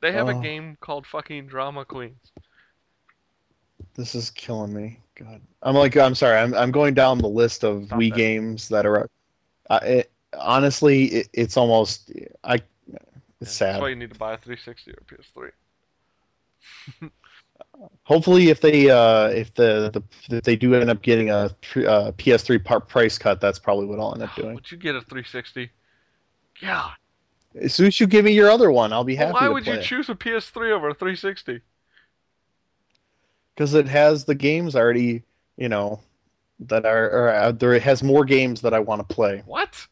They have a Oh. game called fucking Drama Queens. This is killing me. God, I'm like, I'm sorry. I'm I'm going down the list of Stop Wii that. games that are. Uh, it, honestly, it, it's almost. I. It's That's sad. why you need to buy a 360 or PS3. <laughs> Hopefully, if they uh, if the, the if they do end up getting a tr- uh, PS3 part price cut, that's probably what I'll end up doing. Would you get a 360? Yeah. As soon as you give me your other one, I'll be Well, happy why to would you choose a PS3 over a 360? because it has the games already. You know, that are or, uh, there it has more games that I want to play. What?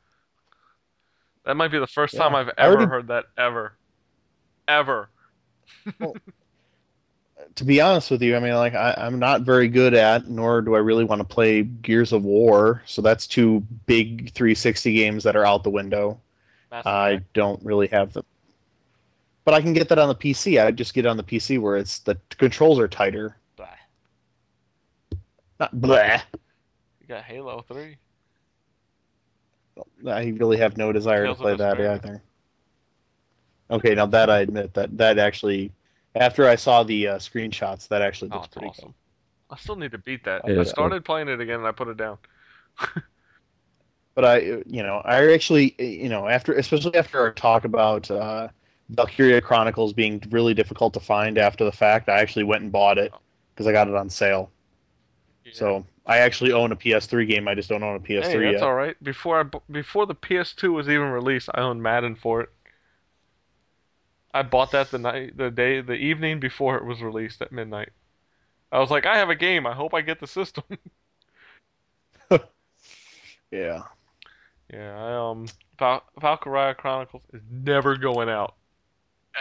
That might be the first Yeah, time I've ever already- heard that ever. Ever. <laughs> to be honest with you, I mean, like I, I'm not very good at, nor do I really want to play Gears of War. So that's two big 360 games that are out the window. Mass I Effect. don't really have them, but I can get that on the PC. I just get it on the PC where it's the controls are tighter. Blah. Not bleh. You got Halo 3. I really have no desire Tales to play that Vesperia. either. Okay, now that I admit that that actually, after I saw the uh, screenshots, that actually Oh, looks it's pretty awesome. I still need to beat that. It I is started playing it again and I put it down. <laughs> but I, you know, I actually, you know, after, especially after our talk about uh, Valkyria Chronicles being really difficult to find after the fact, I actually went and bought it because I got it on sale. So I actually own a PS3 game. I just don't own a PS3 hey, that's yet. all right. Before I before the PS2 was even released, I owned Madden for it. I bought that the night, the day, the evening before it was released at midnight. I was like, I have a game. I hope I get the system. <laughs> <laughs> Yeah. yeah, I, um, Val- Valkyria Chronicles is never going out,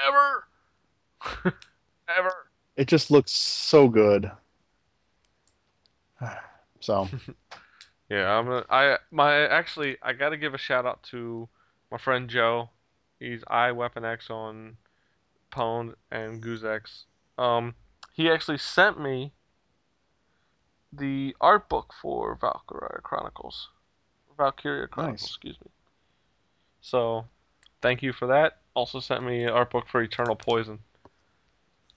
ever, <laughs> ever. It just looks so good. <sighs> <sighs> <sighs> So <laughs> Yeah, I'm gonna, I my actually I got to give a shout out to my friend Joe. He's I Weapon X on Pwned and Goozex. Um, he actually sent me the art book for Valkyria Chronicles, Valkyria Chronicles, Nice. excuse me. So, thank you for that. Also sent me an art book for Eternal Poison.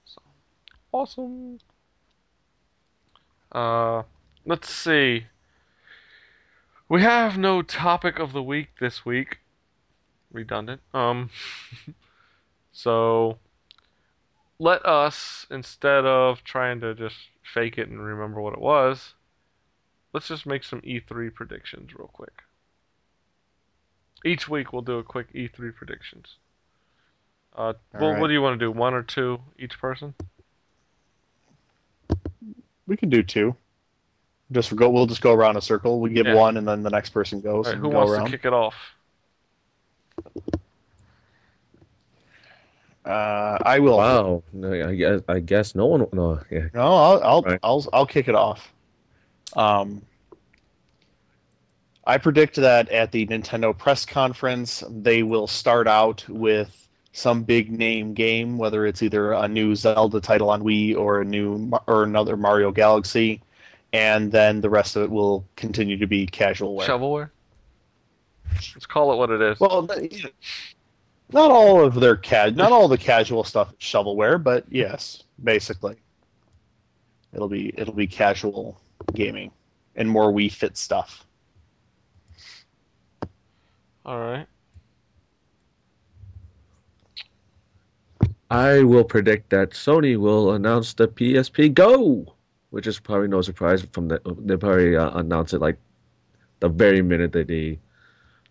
So, awesome. Uh, let's see. We have no topic of the week this week. Redundant. Um <laughs> so let us instead of trying to just fake it and remember what it was, let's just make some E3 predictions real quick. Each week we'll do a quick E3 predictions. Uh, well, right. what do you want to do? One or two each person? We can do two. Just go. We'll just go around a circle. We give Yeah. one, and then the next person goes All right, and who go wants around. to kick it off? Uh, I will. Wow. No, I guess I guess no one. No. Yeah. No, I'll I'll, Right. I'll I'll kick it off. Um, I predict that at the Nintendo press conference, they will start out with some big name game, whether it's either a new Zelda title on Wii or a new or another Mario Galaxy, and then the rest of it will continue to be casual wear. Shovelware. Let's call it what it is. Well, not all of their ca- not all the casual stuff is shovelware, but yes, basically, it'll be it'll be casual gaming and more Wii Fit stuff. All right. I will predict that Sony will announce the PSP Go, which is probably no surprise from the they probably uh, announce it like the very minute that they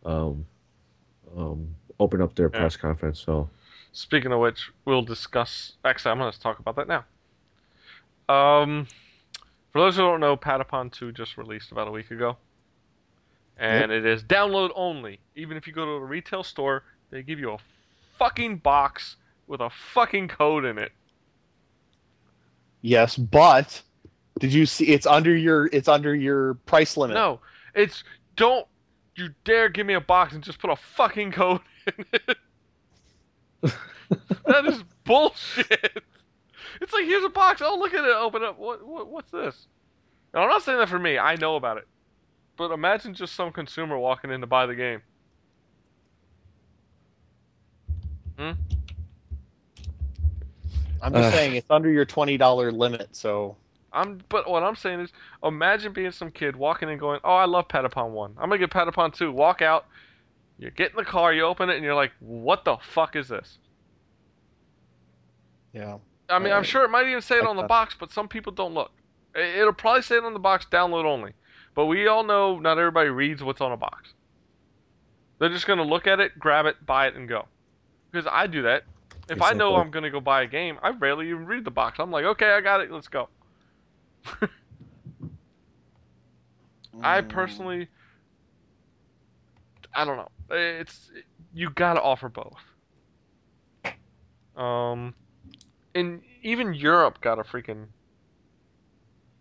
um, um, open up their Yeah. press conference. So Speaking of which, we'll discuss. Actually, I'm going to talk about that now. Um, for those who don't know, Patapon 2 just released about a week ago, and it is download only. Even if you go to a retail store, they give you a fucking box with a fucking code in it. Yes, but did you see? It's under your it's under your price limit. No, it's don't you dare give me a box and just put a fucking code in it. <laughs> that is bullshit. It's like here's a box. Oh, look at it. Open up. What, what what's this? And I'm not saying that for me. I know about it. But imagine just some consumer walking in to buy the game. Hmm? I'm just Ugh. saying it's under your twenty dollar limit. So I'm but what I'm saying is imagine being some kid walking and going, "Oh, I love Patapon 1. I'm going to get Patapon 2." Walk out, you get in the car, you open it and you're like, "What the fuck is this?" yeah, I mean, I'm Uh, sure it might even say it on the box, but some people don't look. It'll probably say it on the box, download only. But we all know not everybody reads what's on a box. They're just going to look at it, grab it, buy it, and go. Because I do that. If I know I'm going to go buy a game, I rarely even read the box. I'm like, okay, I got it, let's go. I personally, I don't know. It's you gotta offer both. Um, and even Europe got a freaking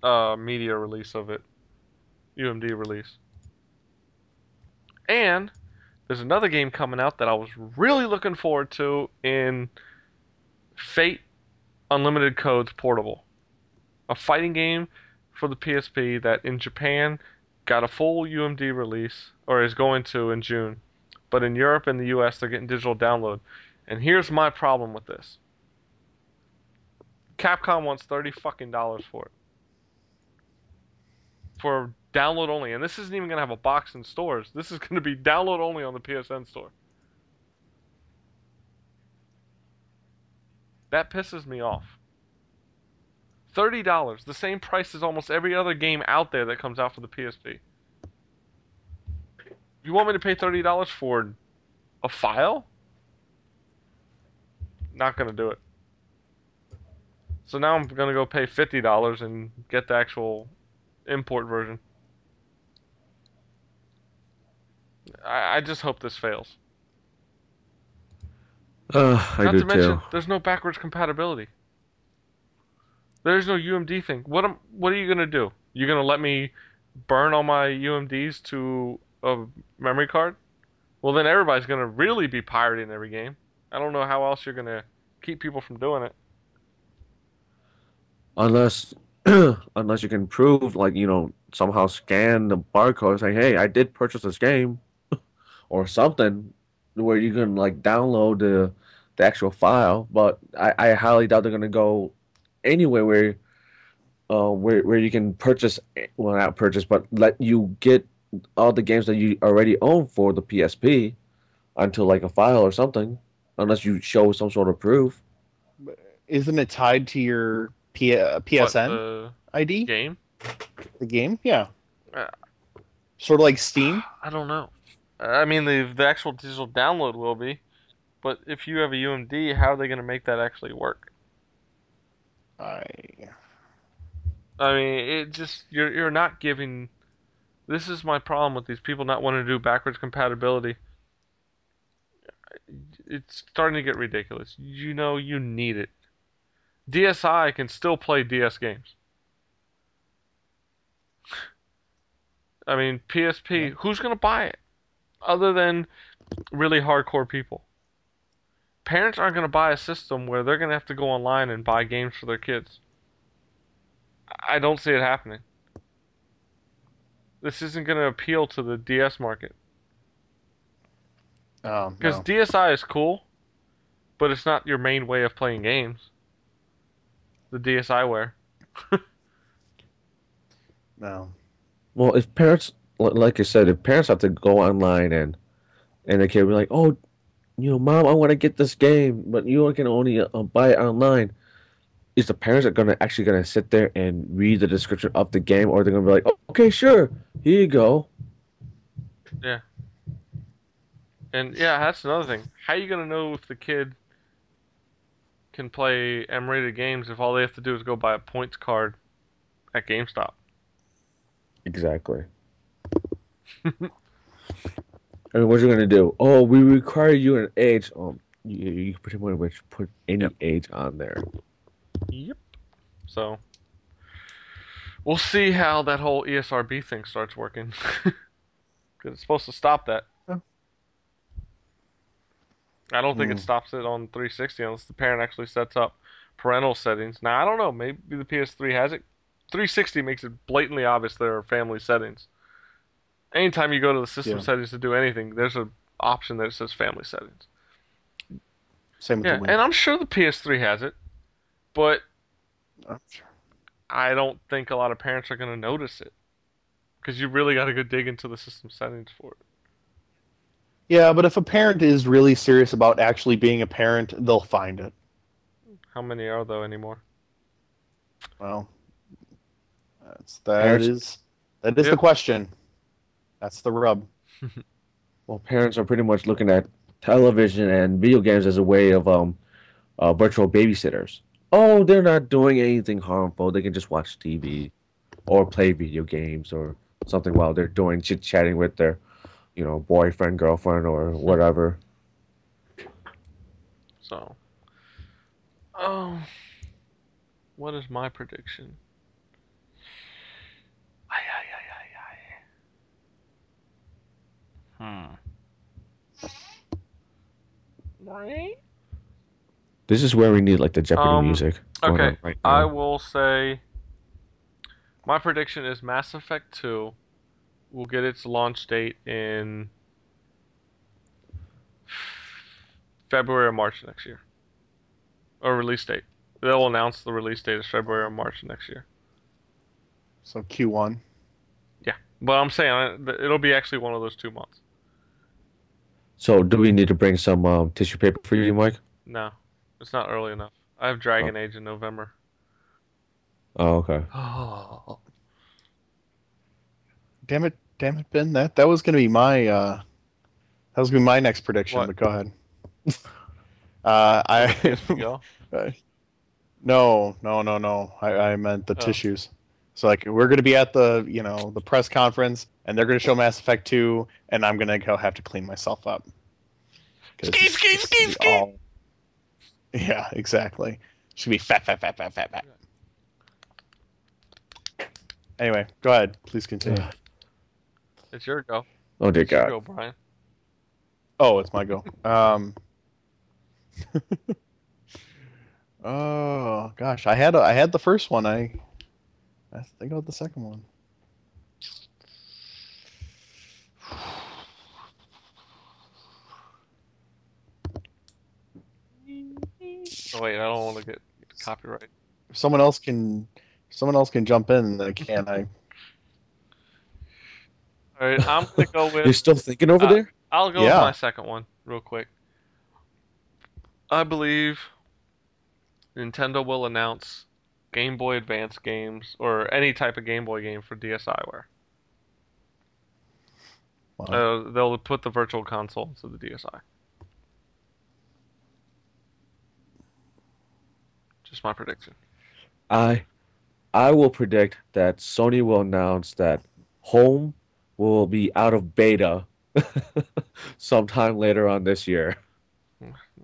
uh media release of it, UMD release. And there's another game coming out that I was really looking forward to in Fate Unlimited Codes Portable, a fighting game for the PSP that in Japan got a full UMD release, or is going to in June. But in Europe and the US, they're getting digital download. And here's my problem with this Capcom wants 30 fucking dollars for it. For download only. And this isn't even going to have a box in stores. This is going to be download only on the PSN store. That pisses me off. Thirty dollars, the same price as almost every other game out there that comes out for the PSP. You want me to pay thirty dollars for a file? Not gonna do it. So now I'm gonna go pay fifty dollars and get the actual import version. I, I just hope this fails. uh, I Not do to mention, too. there's no backwards compatibility. There's no UMD thing. What am, What are you gonna do? You're gonna let me burn all my UMDs to a memory card? Well, then everybody's gonna really be pirating every game. I don't know how else you're gonna keep people from doing it. Unless <clears throat> unless you can prove like you know somehow scan the barcode saying hey I did purchase this game <laughs> or something where you can like download the the actual file but I, I highly doubt they're gonna go anywhere where uh where where you can purchase well not purchase but let you get all the games that you already own for the PSP onto like a file or something unless you show some sort of proof isn't it tied to your P- uh, What, PSN ID? game? The game, yeah. Uh, Sort of like Steam. <sighs> I don't know. I mean, the the actual digital download will be, But if you have a UMD, how are they going to make that actually work? I I mean, it just you're you're not giving. This is my problem with these people not wanting to do backwards compatibility. It's starting to get ridiculous. You know, you need it. DSi can still play DS games. I mean, PSP. Who's gonna buy it, other than really hardcore people? Parents aren't gonna buy a system where they're gonna have to go online and buy games for their kids. I don't see it happening. This isn't going to appeal to the DS market um, because no. DSi is cool, but it's not your main way of playing games. The DSiWare. <laughs> no. Well, if parents, like you said, if parents have to go online and and the kid will be like, "Oh, you know, mom, I want to get this game, but you can only uh, buy it online," is the parents are gonna actually gonna sit there and read the description of the game, or they're gonna be like, oh, "Okay, sure, here you go." Yeah. And yeah, that's another thing. How are you going to know if the kid can play M-rated games if all they have to do is go buy a points card at GameStop? Exactly. <laughs> I mean, what you gonna do? Oh, we require you an age. Um, you, you can pretty much put any age on there. Yep. So we'll see how that whole ESRB thing starts working. <laughs> Because it's supposed to stop that. Yeah. I don't think Hmm. it stops it on 360 unless the parent actually sets up parental settings. Now I don't know. Maybe the PS3 has it. 360 makes it blatantly obvious there are family settings. Anytime you go to the system Yeah. settings to do anything, there's an option that says family settings. Same with Yeah, the Wii. and I'm sure the PS3 has it, but I'm sure. I don't think a lot of parents are going to notice it because you really got to go dig into the system settings for it. Yeah, but if a parent is really serious about actually being a parent, they'll find it. How many are though anymore? Well, that's that Parents- is that is Yep. the question. That's the rub. <laughs> Well, parents are pretty much looking at television and video games as a way of um, uh, virtual babysitters. Oh, they're not doing anything harmful. They can just watch TV or play video games or something while they're doing chit chatting with their, you know, boyfriend, girlfriend, or whatever. So, oh, what is my prediction? Hmm. Right. This is where we need like the Jeopardy Um, music. okay, Right I will say my prediction is Mass Effect 2 will get its launch date in February or March next year. Or release date. They'll announce the release date is February or March next year. So Q1. Yeah, but I'm saying uh, it'll be actually one of those two months. So, do we need to bring some um, tissue paper for you, Mike? No, it's not early enough. I have Dragon Age in November. Oh, okay. Oh. <gasps> Damn it, damn it, Ben. That that was gonna be my uh that was gonna be my next prediction, What? but go ahead. <laughs> uh I Go. <laughs> No, no, no, no. I, I meant the Oh. tissues. So like we're gonna be at the you know the press conference and they're gonna show Mass Effect two and I'm gonna go have to clean myself up. 'Cause Skeet, it's skeet, just skeet, all- Yeah, exactly. Should be fat, fat, fat, fat, fat, fat. Anyway, go ahead. Please continue. It's your go. Oh dear It's your God. go, Brian. Oh, it's my go. <laughs> Um. <laughs> oh gosh, I had a, I had the first one. I I think about the second one. Oh wait, I don't want to get copyright. If someone else can, if someone else can jump in. Then I can. I All right, I'm gonna go <laughs> with. You're still thinking over Uh, there? I'll go Yeah. with my second one real quick. I believe Nintendo will announce Game Boy Advance games or any type of Game Boy game for DSiWare. Wow. Uh, they'll put the Virtual Console into the DSi. Just my prediction. I, I will predict that Sony will announce that Home will be out of beta <laughs> sometime later on this year.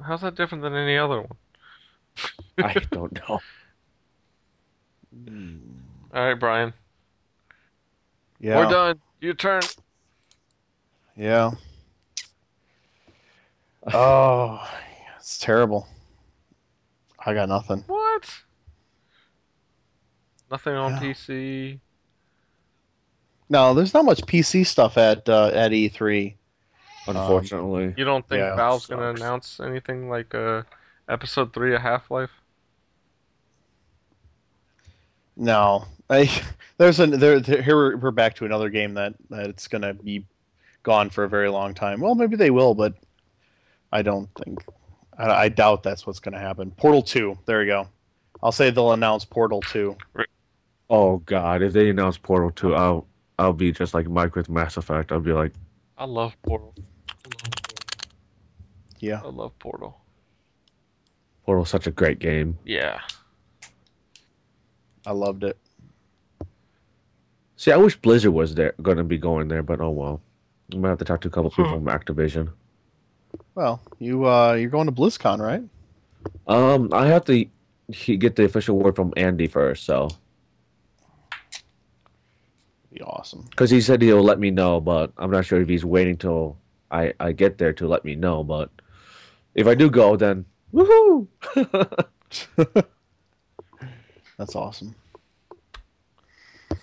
How's that different than any other one? I don't know. <laughs> All right, Brian. Yeah. We're done. Your turn. Yeah. <laughs> Oh, it's terrible. I got nothing. What? Nothing on Yeah. PC. No, there's not much PC stuff at uh, at E3. Unfortunately, You don't think Yeah, Valve's gonna announce anything like uh, episode three of Half Life? No, I, <laughs> there's an there, there. Here we're, we're back to another game that that it's gonna be gone for a very long time. Well, maybe they will, but I don't think. I, I doubt that's what's gonna happen. Portal Two. There you go. I'll say they'll announce Portal Two. oh god, if they announce Portal 2, I'll I'll be just like Mike with Mass Effect. I'll be like, I love Portal. I love Yeah. Portal. I love Portal. Portal's such a great game. Yeah. I loved it. See, I wish Blizzard was there, going to be going there, but oh well. I might have to talk to a couple people from Activision. Well, you uh, you're going to BlizzCon, right? Um, I have to get the official word from Andy first, so Be awesome. because he said he'll let me know, but I'm not sure if he's waiting till I I get there to let me know. But if I do go, then woohoo! <laughs> That's awesome.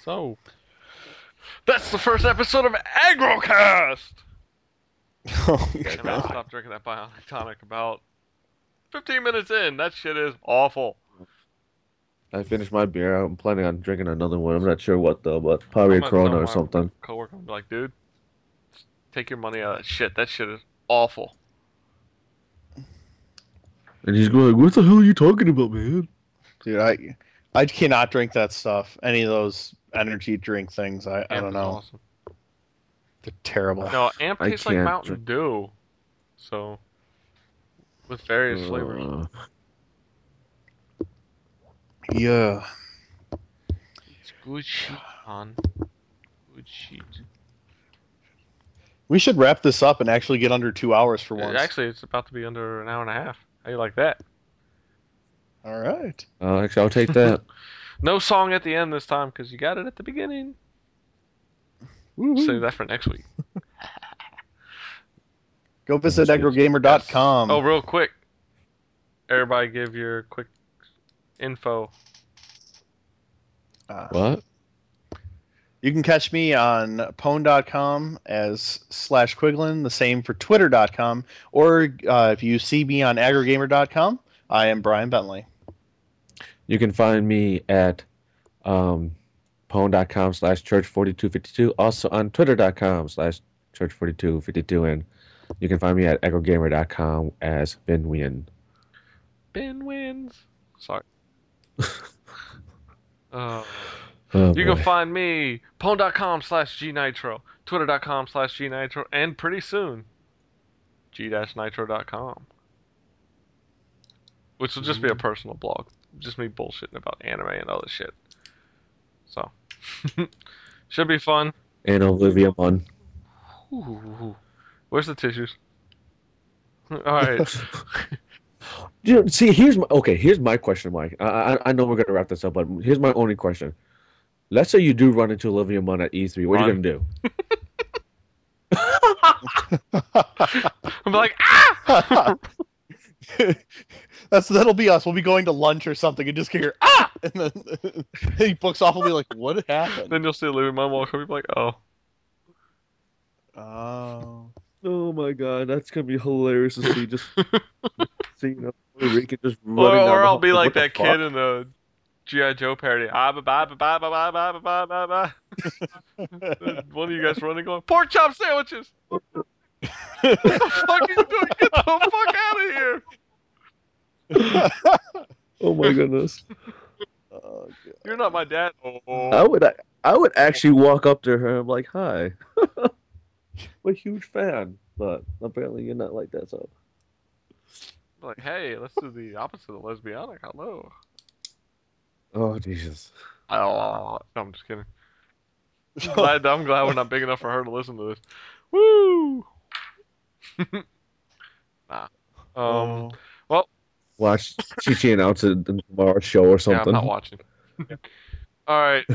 So that's the first episode of Agrocast. <laughs> oh, And I God. stopped drinking that bionic tonic about 15 minutes in. That shit is awful. I finished my beer. I'm planning on drinking another one. I'm not sure what though, but probably I'm a gonna Corona or my something. Coworker, I'm like, dude, take your money out of that shit. That shit is awful. And he's going, "What the hell are you talking about, man?" Dude, I I cannot drink that stuff. Any of those energy drink things. I, I don't know. Awesome. They're terrible. No, Amp tastes like can't Mountain drink- Dew. So, with various flavors. Uh, Yeah. It's good shit, man. Good shit. We should wrap this up and actually get under two hours for once. Actually, it's about to be under an hour and a half. How you like that? All right. uh, actually, I'll take that. <laughs> No song at the end this time because you got it at the beginning. Woo-hoo. Save that for next week. <laughs> Go visit Yes. agrogamer.com. Oh, real quick. Everybody give your quick info. Uh, what? You can catch me on pwn.com as slash Quiglin, the same for twitter.com, or uh, if you see me on agrogamer.com, I am Brian Bentley. You can find me at um, pwn.com slash church4252, also on twitter.com slash church4252, and you can find me at agrogamer.com as Ben Wien. Ben wins. Sorry. uh, <laughs> Oh, you can find me pwn.com slash gnitro, twitter.com slash gnitro, and pretty soon g-nitro.com. Which will just be a personal blog. Just me bullshitting about anime and other shit. So, <laughs> should be fun. and Olivia Munn. Ooh, where's the tissues? All right. <laughs> You know, see, here's my okay. Here's my question, Mike. I, I I know we're gonna wrap this up, but here's my only question. Let's say you do run into Olivia Munn at E3. What are you gonna do? <laughs> I'm like, ah! That's that'll be us. We'll be going to lunch or something and just hear ah, and then he books off. We'll be like, "What happened?" then you'll see a Louis Mom walk up and be like, oh. Oh, Oh my god, that's gonna be hilarious to see. Just see, you know, Puerto Rican just Or, running down or the I'll be like that kid in the G.I. Joe parody. Ah, ba, ba, ba, ba, ba, ba, ba, ba, ba, ba. One of you guys running going, pork chop sandwiches! what the fuck are you doing? Get the fuck out of here! <laughs> Oh my goodness. Oh, <laughs> You're not my dad. I Oh. would I would actually walk up to her and be like, "Hi, <laughs> I'm a huge fan," but apparently you're not like that. So Like, hey, let's do the opposite of lesbianic. Hello. Oh Jesus. Oh, no, I'm just kidding. I'm glad, I'm glad we're not big enough for her to listen to this. Woo! nah. Um, Watch Chichi announce it in tomorrow's show or something. yeah, I'm something. not watching. <laughs> All right.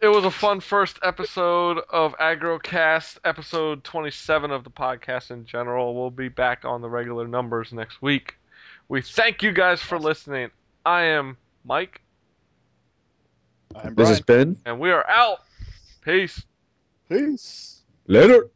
It was a fun first episode of AgroCast, episode 27 of the podcast in general. We'll be back on the regular numbers next week. We thank you guys for listening. I am Mike, I'm Brian. this has Brian. been and we are out. Peace. Peace. later.